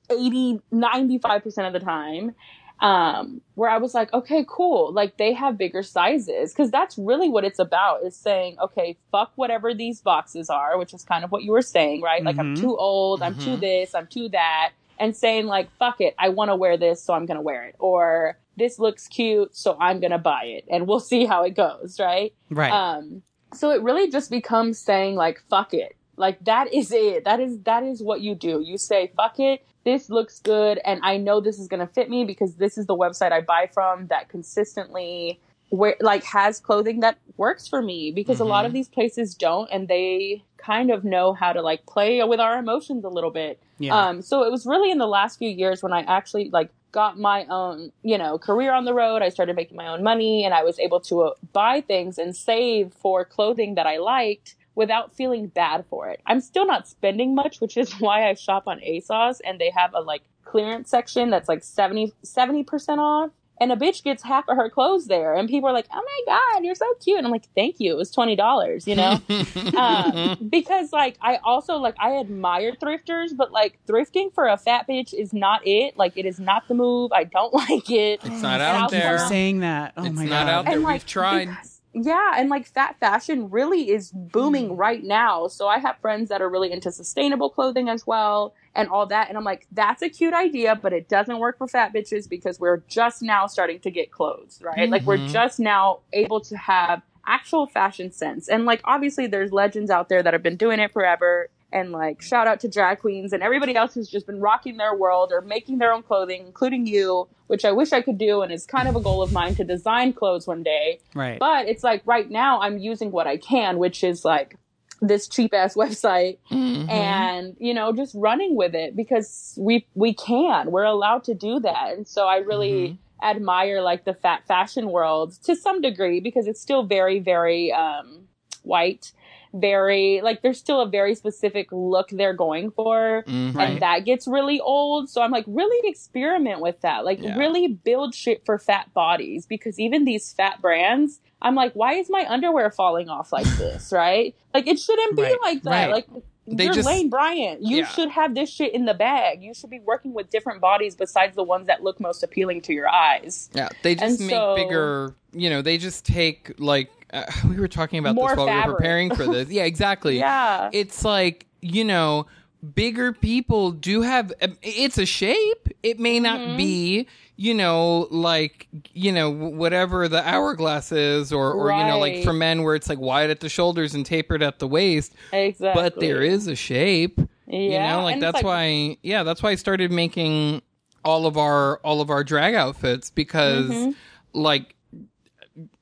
80, 95% of the time. Um, where I was like, okay, cool. Like they have bigger sizes. Cause that's really what it's about is saying, okay, fuck whatever these boxes are, which is kind of what you were saying, right? Like I'm Mhm. too old. I'm too Mhm. this. I'm too that. And saying like, fuck it. I want to wear this. So I'm going to wear it. Or this looks cute. So I'm going to buy it and we'll see how it goes. Right. Right. Um, so it really just becomes saying like, fuck it. Like that is it. That is, that is what you do. You say, fuck it. This looks good. And I know this is going to fit me because this is the website I buy from that consistently where like has clothing that works for me because a lot of these places don't and they kind of know how to like play with our emotions a little bit. yeah. Um, so it was really in the last few years when I actually like got my own, you know, career on the road. I started making my own money and I was able to uh, buy things and save for clothing that I liked without feeling bad for it. I'm still not spending much, which is why I shop on ASOS and they have a like clearance section that's like 70, 70% off. And a bitch gets half of her clothes there, and people are like, "Oh my god, you're so cute!" And I'm like, "Thank you. It was twenty dollars, you know." um, because like I also like I admire thrifters, but like thrifting for a fat bitch is not it. Like it is not the move. I don't like it. It's not And out I'll Keep there. saying that. Oh It's my not god. out there. And we've tried. because- yeah, and like fat fashion really is booming right now. So I have friends that are really into sustainable clothing as well and all that. And I'm like, that's a cute idea, but it doesn't work for fat bitches because we're just now starting to get clothes, right? Like we're Mhm. just now able to have actual fashion sense. And like obviously there's legends out there that have been doing it forever. And like shout out to drag queens and everybody else who's just been rocking their world or making their own clothing, including you, which I wish I could do and is kind of a goal of mine to design clothes one day. Right. But it's like right now I'm using what I can, which is like this cheap ass website Mhm. and you know just running with it because we we can we're allowed to do that and so i really admire like the fat fashion world to some degree because it's still very very um white very like there's still a very specific look they're going for. Right. and that gets really old so i'm like really experiment with that like Yeah. really build shit for fat bodies because even these fat brands i'm like why is my underwear falling off like this right like it shouldn't be Right. like that Right. like They you're just- Lane Bryant. You Yeah. should have this shit in the bag. You should be working with different bodies besides the ones that look most appealing to your eyes. Yeah, they just And make so- bigger. You know, they just take like uh, we were talking about this while we fabric. were preparing for this. Yeah, exactly. Yeah. it's like you know, bigger people do have. um, It's a shape. It may Mm-hmm. not be. You know, like you know, whatever the hourglass is, or or you know, like for men where it's like wide at the shoulders and tapered at the waist. exactly. But there is a shape. yeah. You know, like and that's why yeah, that's why I started making all of our all of our drag outfits because Mm-hmm. like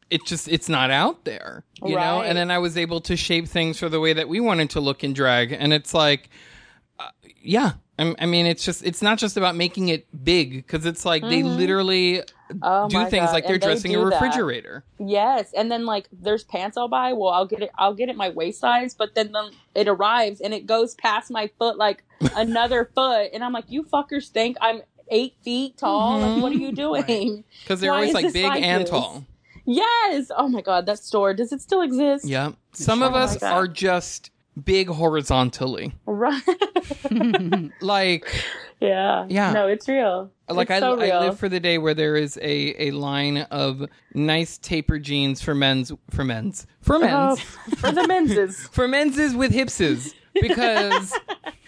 it just it's not out there. You know? And then I was able to shape things for the way that we wanted to look in drag and it's like uh, yeah, I, I mean it's just it's not just about making it big because it's like they mm-hmm. literally Oh do things God, like they're and they dressing a do that. refrigerator. Yes, and then like there's pants I'll buy. Well, I'll get it. I'll get it my waist size, but then the, it arrives and it goes past my foot like another foot, and I'm like, you fuckers think I'm eight feet tall? Like, what are you mm-hmm. doing? Because they're Why always like big like and this? tall. Yes. Oh my god, that store does it still exist? Yeah. Some of Oh us God. are just big horizontally. Right. Like yeah. Yeah. No, it's real. like It's I, so I live for the day where there is a, a line of nice taper jeans for men's for men's for Oh, men's for the menses. for men's with hipses because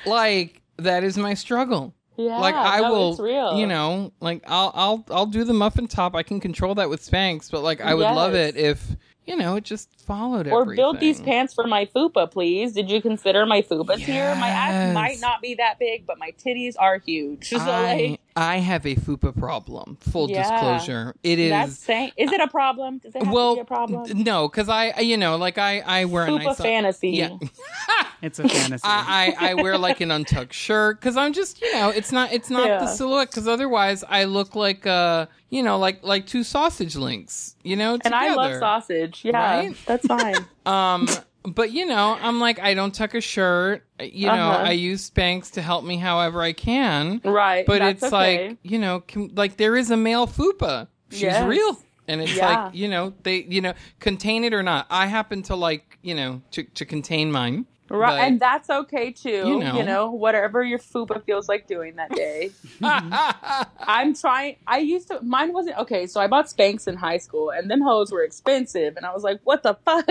like that is my struggle. Yeah. like I no, will, real. you know, like I'll I'll I'll do the muffin top. I can control that with Spanx, but like I would love it if you know it just followed Or everything. build these pants for my fupa, please. Did you consider my fupas here? My ass might not be that big, but my titties are huge. So I, like I have a fupa problem. Full Yeah. disclosure, it is. that's saying is it a problem? Does it have well, to be a problem? no, because I, I- you know, like I, I wear a nice. fantasy. Yeah, It's a fantasy. I, I, I wear like an untucked shirt because I'm just, you know, it's not, it's not the silhouette because otherwise I look like, uh, you know, like like two sausage links, you know. And I love sausage. Yeah, Right? that's fine. Um, but you know, I'm like, I don't tuck a shirt. You know, Uh-huh. I use Spanx to help me however I can. Right. But it's okay. like, you know, can, like there is a male fupa. She's Yes. real. And it's Yeah. like, you know, they, you know, contain it or not. I happen to like, you know, to, to contain mine. Right, But- and that's okay too. You You know. know, whatever your fupa feels like doing that day. I'm trying. I used to. Mine wasn't okay. So I bought Spanx in high school, and them hoes were expensive, and I was like, "What the fuck?"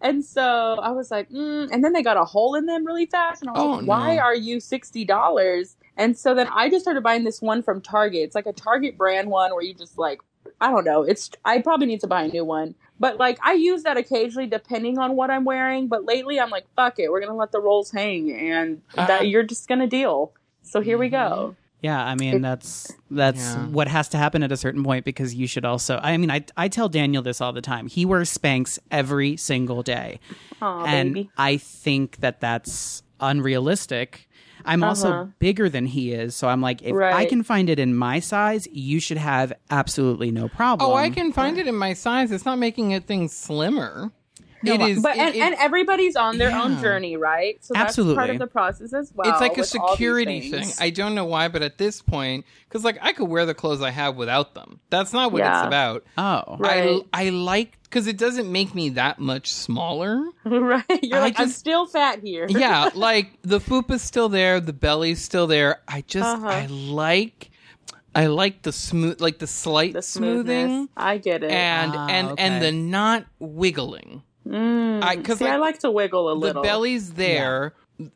And so I was like, mm. and then they got a hole in them really fast, and I was Oh, like, "Why no. are you sixty dollars?" And so then I just started buying this one from Target. It's like a Target brand one where you just like, I don't know. It's I probably need to buy a new one. But like I use that occasionally depending on what I'm wearing. But lately I'm like, fuck it, we're gonna let the rolls hang and Uh, that you're just gonna deal. So here we go. Yeah, I mean It- that's that's Yeah. what has to happen at a certain point because you should also. I mean, I I tell Daniel this all the time. He wears Spanx every single day, Aw, and baby. I think that that's unrealistic. I'm Uh-huh. also bigger than he is, so I'm like, if I can find it in my size, you should have absolutely no problem. oh, I can find it in my size. It's not making it things slimmer. No, it is. But it- and, it- and everybody's on their own journey, right? So that's Absolutely. part of the process as well. it's like a with all these security thing. I don't know why, but at this point, because like I could wear the clothes I have without them. That's not what Yeah. it's about. Oh, Right. I I like because it doesn't make me that much smaller. right? You're I like, I'm still fat here. yeah, like the fupa's still there, the belly's still there. I just Uh-huh. I like I like the smooth, like the slight the smoothing. I get it. and Ah, and okay. and the not wiggling. Mm. I- 'cause, See, I like, like to wiggle a little. the belly's there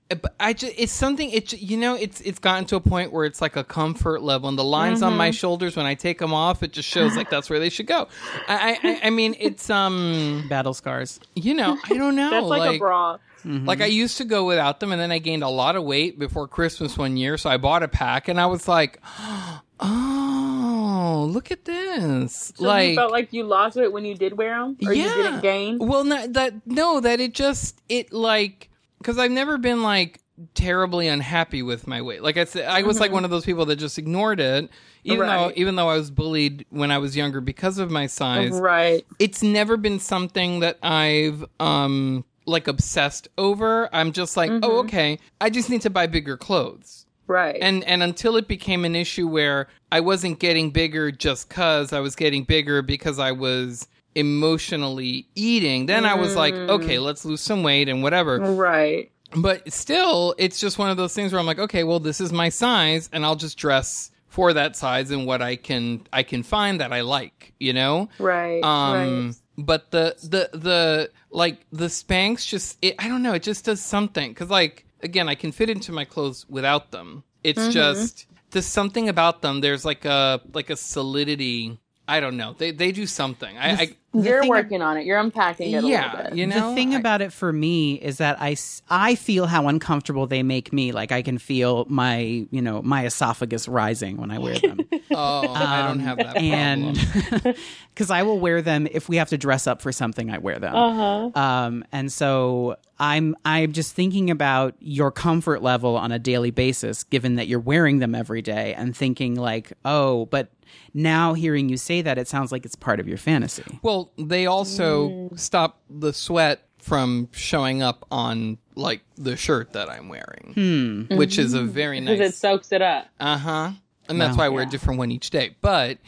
but i just it's something it you know it's it's gotten to a point where it's like a comfort level and the lines on Mm-hmm. my shoulders when i take them off it just shows like that's where they should go i i, I- I mean it's um battle scars. you know i don't know That's like, a bra. like I used to go without them, and then I gained a lot of weight before Christmas one year. So I bought a pack, and I was like, "Oh, look at this!" So like, you felt like you lost it when you did wear them, or you didn't gain. well, not that no, that it just it like because I've never been like terribly unhappy with my weight. Like I said, I was like one of those people that just ignored it, even though Mm-hmm. Even though I was bullied when I was younger because of my size Right. it's never been something that I've um like obsessed over. I'm just like, Mm-hmm. oh okay, I just need to buy bigger clothes. Right. And and until it became an issue where I wasn't getting bigger just cuz I was getting bigger because I was emotionally eating, then I was like, Mm. okay, let's lose some weight and whatever. right. But still, it's just one of those things where I'm like, okay, well, this is my size, and I'll just dress for that size and what I can I can find that I like, you know. Right. Um, right. but the the the like the Spanx just it, I don't know, it just does something because like again, I can fit into my clothes without them. It's Mm-hmm. just there's something about them. There's like a like a solidity. I don't know. They they do something. I, I You're thing- working on it. You're unpacking it a yeah, little bit. you know. the thing I- about it for me is that I I feel how uncomfortable they make me. Like I can feel my you know my esophagus rising when I wear them, oh, I don't have that problem. and because I will wear them if we have to dress up for something, I wear them. Uh-huh. Um, and so I'm I'm just thinking about your comfort level on a daily basis, given that you're wearing them every day, and thinking like, oh, but now hearing you say that, it sounds like it's part of your fantasy. Well, they also stop the sweat from showing up on like the shirt that I'm wearing, which is a very Because nice. it soaks it up. Uh huh. And that's Wow. why I wear a different one each day. But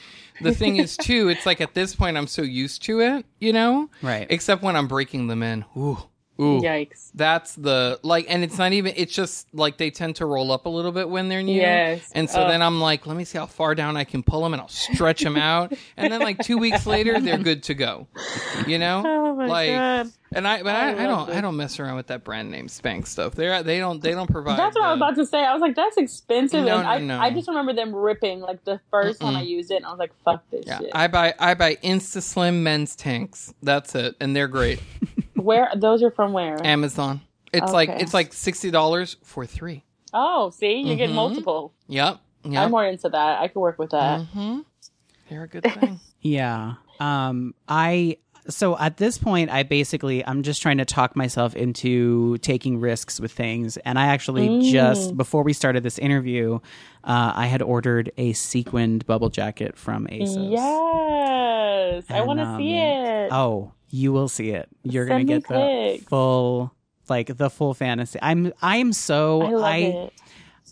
the thing is, too, it's like at this point I'm so used to it, you know? Right. Except when I'm breaking them in. Ooh. Ooh. Yikes. That's the like, and it's not even. It's just like they tend to roll up a little bit when they're new. Yes. And so Ugh. then I'm like, let me see how far down I can pull them, and I'll stretch them out. And then like two weeks later, they're good to go. You know. Oh my like, God. And I, but I I, I, don't, I don't mess around with that brand name Spanx stuff. They're, they don't, they don't provide. That's what I was um, about to say. I was like, that's expensive. No, and I, no, no. I just remember them ripping like the 1st one I used it, and I was like, fuck this Yeah, shit. I buy I buy Insta Slim men's tanks. That's it, and they're great. where those are from where? Amazon. It's like it's like sixty dollars for three. oh, see, you get Mhm. multiple. Yep. I'm more into that. I could work with that. hmm They're a good thing. Yeah. Um I so at this point i basically i'm just trying to talk myself into taking risks with things and i actually Mm. just before we started this interview uh, i had ordered a sequined bubble jacket from asos Yes, I want to um, see it. oh you will see it you're Send gonna get the pics. full like the full fantasy i'm i'm so I love I, it.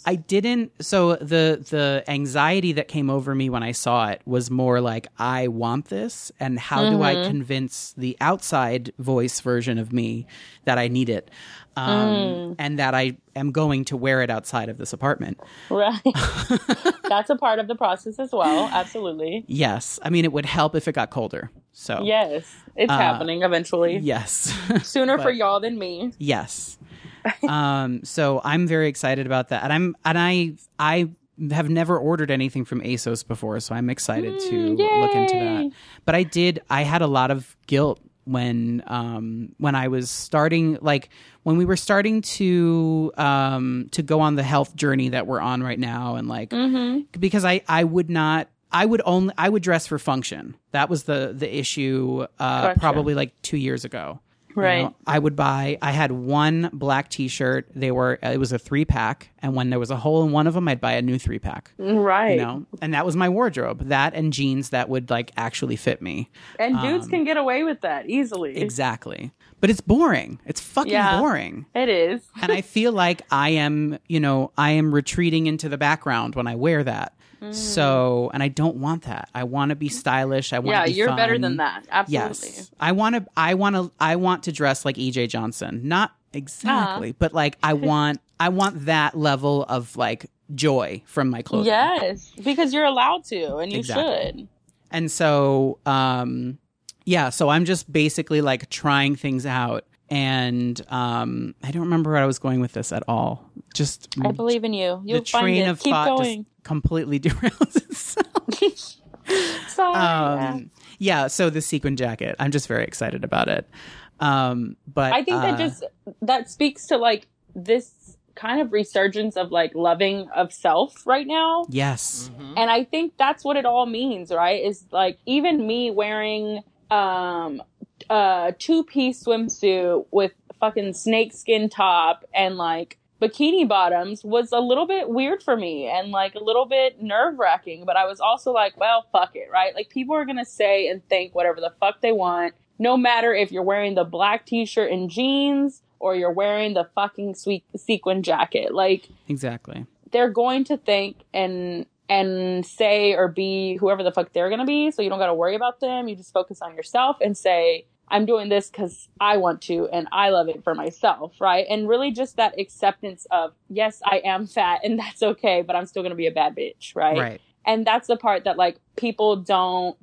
I didn't so the the anxiety that came over me when I saw it was more like I want this and how do I Mm-hmm. convince the outside voice version of me that I need it um, Mm. and that I am going to wear it outside of this apartment. Right. That's a part of the process as well. Absolutely. Yes, I mean it would help if it got colder. So Yes, it's Uh, happening eventually. yes. Sooner for y'all than me. Yes. um, so I'm very excited about that, and I'm and I I have never ordered anything from ASOS before, so I'm excited to look into that. But I did. I had a lot of guilt when um when I was starting like when we were starting to um to go on the health journey that we're on right now and like because I I would not I would only I would dress for function. That was the the issue uh Gotcha. probably like 2 years ago. You Right. know, I would buy. I had one black T-shirt. They were. It was a three pack, and when there was a hole in one of them, I'd buy a new three pack. Right. You know, and that was my wardrobe. That and jeans that would like actually fit me. and dudes Um, can get away with that easily. Exactly. But it's boring. It's fucking Yeah. boring. It is. And I feel like I am, you know, I am retreating into the background when I wear that. So, and I don't want that. I want to be stylish. I want Yeah, to be you're better than that. Absolutely. Yes, I want to. I want to. I want to dress like EJ Johnson. Not exactly, but like I want. I want that level of like joy from my clothing. Yes, because you're allowed to, and you Exactly. should. And so, um, yeah. So I'm just basically like trying things out, and um, I don't remember where I was going with this at all. Just I believe in you. You'll the find train it. of Keep thought going. just completely derails itself. Sorry. um, yeah. So the sequin jacket, I'm just very excited about it. Um, but I think uh, that just that speaks to like this kind of resurgence of like loving of self right now. yes, And I think that's what it all means, right? Is like even me wearing um a two piece swimsuit with fucking snakeskin top and like bikini bottoms was a little bit weird for me and like a little bit nerve wracking. But I was also like, well, fuck it, right? Like people are gonna say and think whatever the fuck they want, no matter if you're wearing the black t shirt and jeans or you're wearing the fucking sweet sequin jacket. Like exactly. they're going to think and and say or be whoever the fuck they're going to be so you don't got to worry about them you just focus on yourself and say i'm doing this because i want to and i love it for myself right and really just that acceptance of yes i am fat and that's okay but i'm still going to be a bad bitch right? Right. and that's the part that like people don't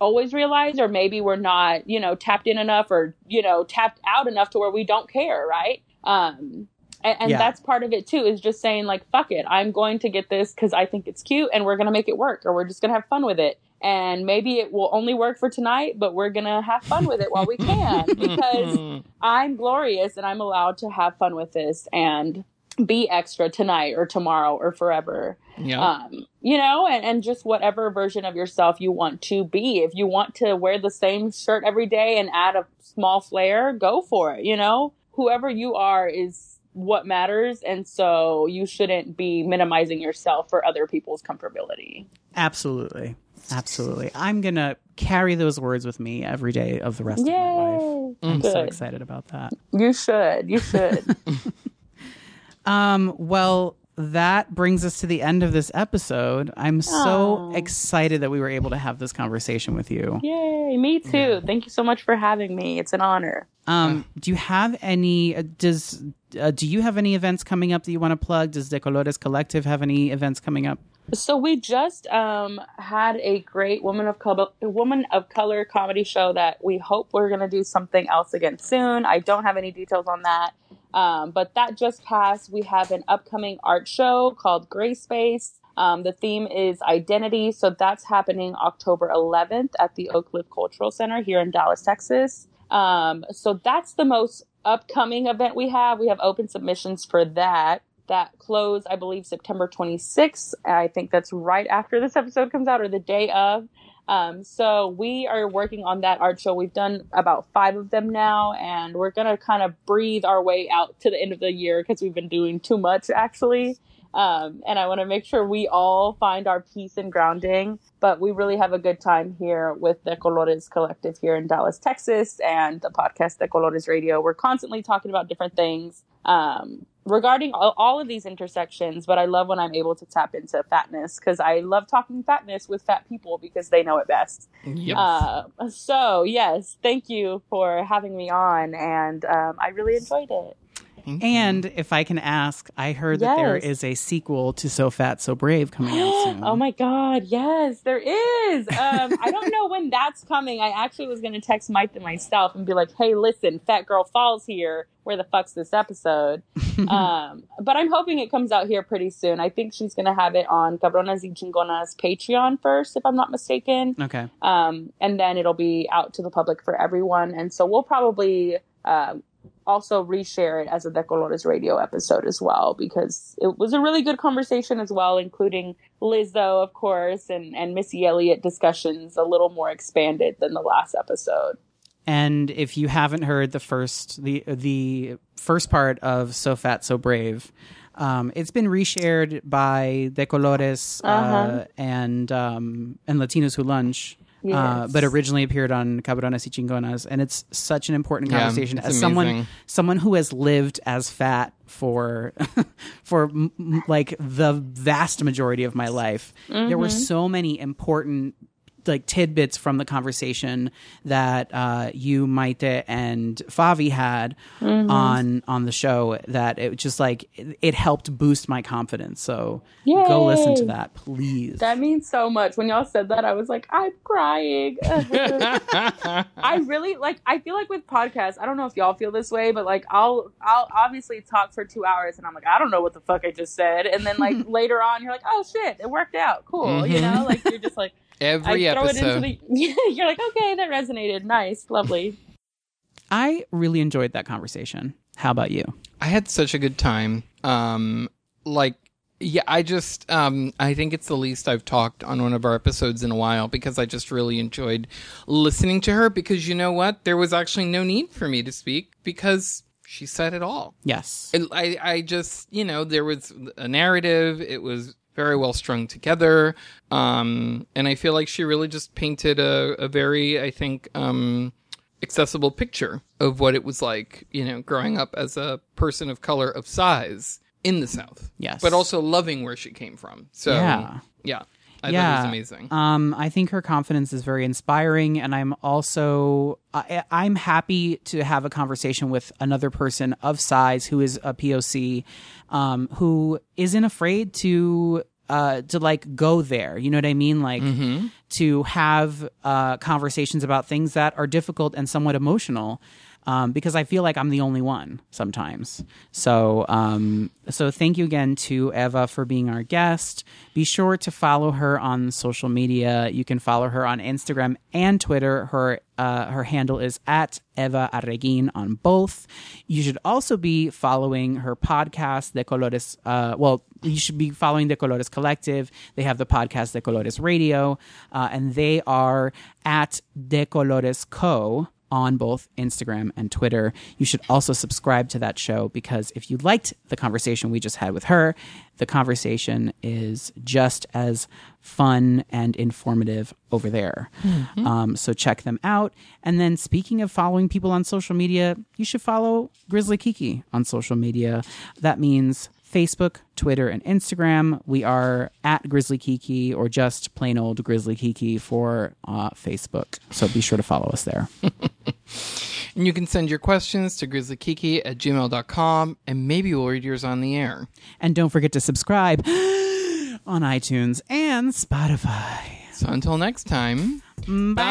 always realize or maybe we're not you know tapped in enough or you know tapped out enough to where we don't care right um and, and Yeah. that's part of it too is just saying like fuck it i'm going to get this because i think it's cute and we're going to make it work or we're just going to have fun with it and maybe it will only work for tonight but we're going to have fun with it while we can because i'm glorious and i'm allowed to have fun with this and be extra tonight or tomorrow or forever yeah. um, you know, and, and just whatever version of yourself you want to be. If you want to wear the same shirt every day and add a small flair, go for it. You know, whoever you are is what matters. And so you shouldn't be minimizing yourself for other people's comfortability. Absolutely. Absolutely. I'm going to carry those words with me every day of the rest of my life. I'm so excited about that. You should. You should. Um, well, that brings us to the end of this episode. I'm so excited that we were able to have this conversation with you. Yay. Me too. Thank you so much for having me. It's an honor. Um, do you have any? Uh, does uh, do you have any events coming up that you want to plug? Does De Colores Collective have any events coming up? So we just um, had a great woman of color, woman of color comedy show that we hope we're going to do something else again soon. I don't have any details on that, um, but that just passed. We have an upcoming art show called Gray Space. Um, the theme is identity, so that's happening October 11th at the Oak Cliff Cultural Center here in Dallas, Texas. Um, so that's the most upcoming event we have. We have open submissions for that that close, I believe, September 26th. I think that's right after this episode comes out or the day of. Um, so we are working on that art show. We've done about five of them now, and we're gonna kind of breathe our way out to the end of the year because we've been doing too much actually. Um, and I want to make sure we all find our peace and grounding. But we really have a good time here with De Colores Collective here in Dallas, Texas, and the podcast De Colores Radio. We're constantly talking about different things um, regarding all, all of these intersections. But I love when I'm able to tap into fatness because I love talking fatness with fat people because they know it best. Yep. Uh, so yes, thank you for having me on, and um, I really enjoyed it. And if I can ask, I heard that there is a sequel to So Fat, So Brave coming out soon. oh my god, yes, there is. Um, I don't know when that's coming. I actually was going to text Mike and myself and be like, "Hey, listen, Fat Girl Falls here. Where the fuck's this episode?" um, but I'm hoping it comes out here pretty soon. I think she's going to have it on Cabronas y Chingonas Patreon first, if I'm not mistaken. Okay. um, and then it'll be out to the public for everyone. And so we'll probably um, also reshare it as a De Colores radio episode as well because it was a really good conversation as well, including Lizzo, of course, and and Missy Elliott discussions a little more expanded than the last episode. And if you haven't heard the first the the first part of So Fat So Brave, um, it's been reshared by De Colores uh, Uh-huh. and um, and Latinos Who Lunch. Uh, but originally appeared on Cabronas y Chingonas, and it's such an important conversation it's as someone amazing. someone who has lived as fat for for m- m- like the vast majority of my life. There were so many important like tidbits from the conversation that uh, you, Maite, and Favi had on on the show that it just like it, it helped boost my confidence. So go listen to that, please. That means so much. When y'all said that, I was like, I'm crying. I really like. I feel like with podcasts, I don't know if y'all feel this way, but like, I'll I'll obviously talk for two hours, and I'm like, I don't know what the fuck I just said, and then like later on, you're like, oh shit, it worked out, cool, you know, like you're just like, Every I throw episode. it into the. you're like, okay, that resonated, nice, lovely. I really enjoyed that conversation. How about you? I had such a good time. Um, like, yeah, I just, um, I think it's the least I've talked on one of our episodes in a while because I just really enjoyed listening to her. Because you know what? There was actually no need for me to speak because she said it all. Yes. And I, I just, you know, there was a narrative. It was very well strung together. Um, and I feel like she really just painted a, a very, I think, um, accessible picture of what it was like, you know, growing up as a person of color of size in the South. Yes. But also loving where she came from. So, Yeah. yeah. I yeah. thought it was amazing. Um, I think her confidence is very inspiring, and I'm also I, I'm happy to have a conversation with another person of size who is a POC, um, who isn't afraid to uh to like go there. You know what I mean? Like to have uh conversations about things that are difficult and somewhat emotional. Um, because I feel like I'm the only one sometimes. So, um, so thank you again to Eva for being our guest. Be sure to follow her on social media. You can follow her on Instagram and Twitter. Her uh, her handle is at Eva Arreguin on both. You should also be following her podcast, De Colores. Uh, well, you should be following De Colores Collective. They have the podcast De Colores Radio, uh, and they are at De Colores Co on both Instagram and Twitter. You should also subscribe to that show because if you liked the conversation we just had with her, the conversation is just as fun and informative over there. Um, so check them out. And then, speaking of following people on social media, you should follow Grizzly Kiki on social media. That means Facebook, Twitter, and Instagram. We are at Grizzly Kiki or just plain old Grizzly Kiki for uh, Facebook. So be sure to follow us there. And you can send your questions to grizzlykiki at gmail.com and maybe we'll read yours on the air. And don't forget to subscribe on iTunes and Spotify. So until next time. Bye.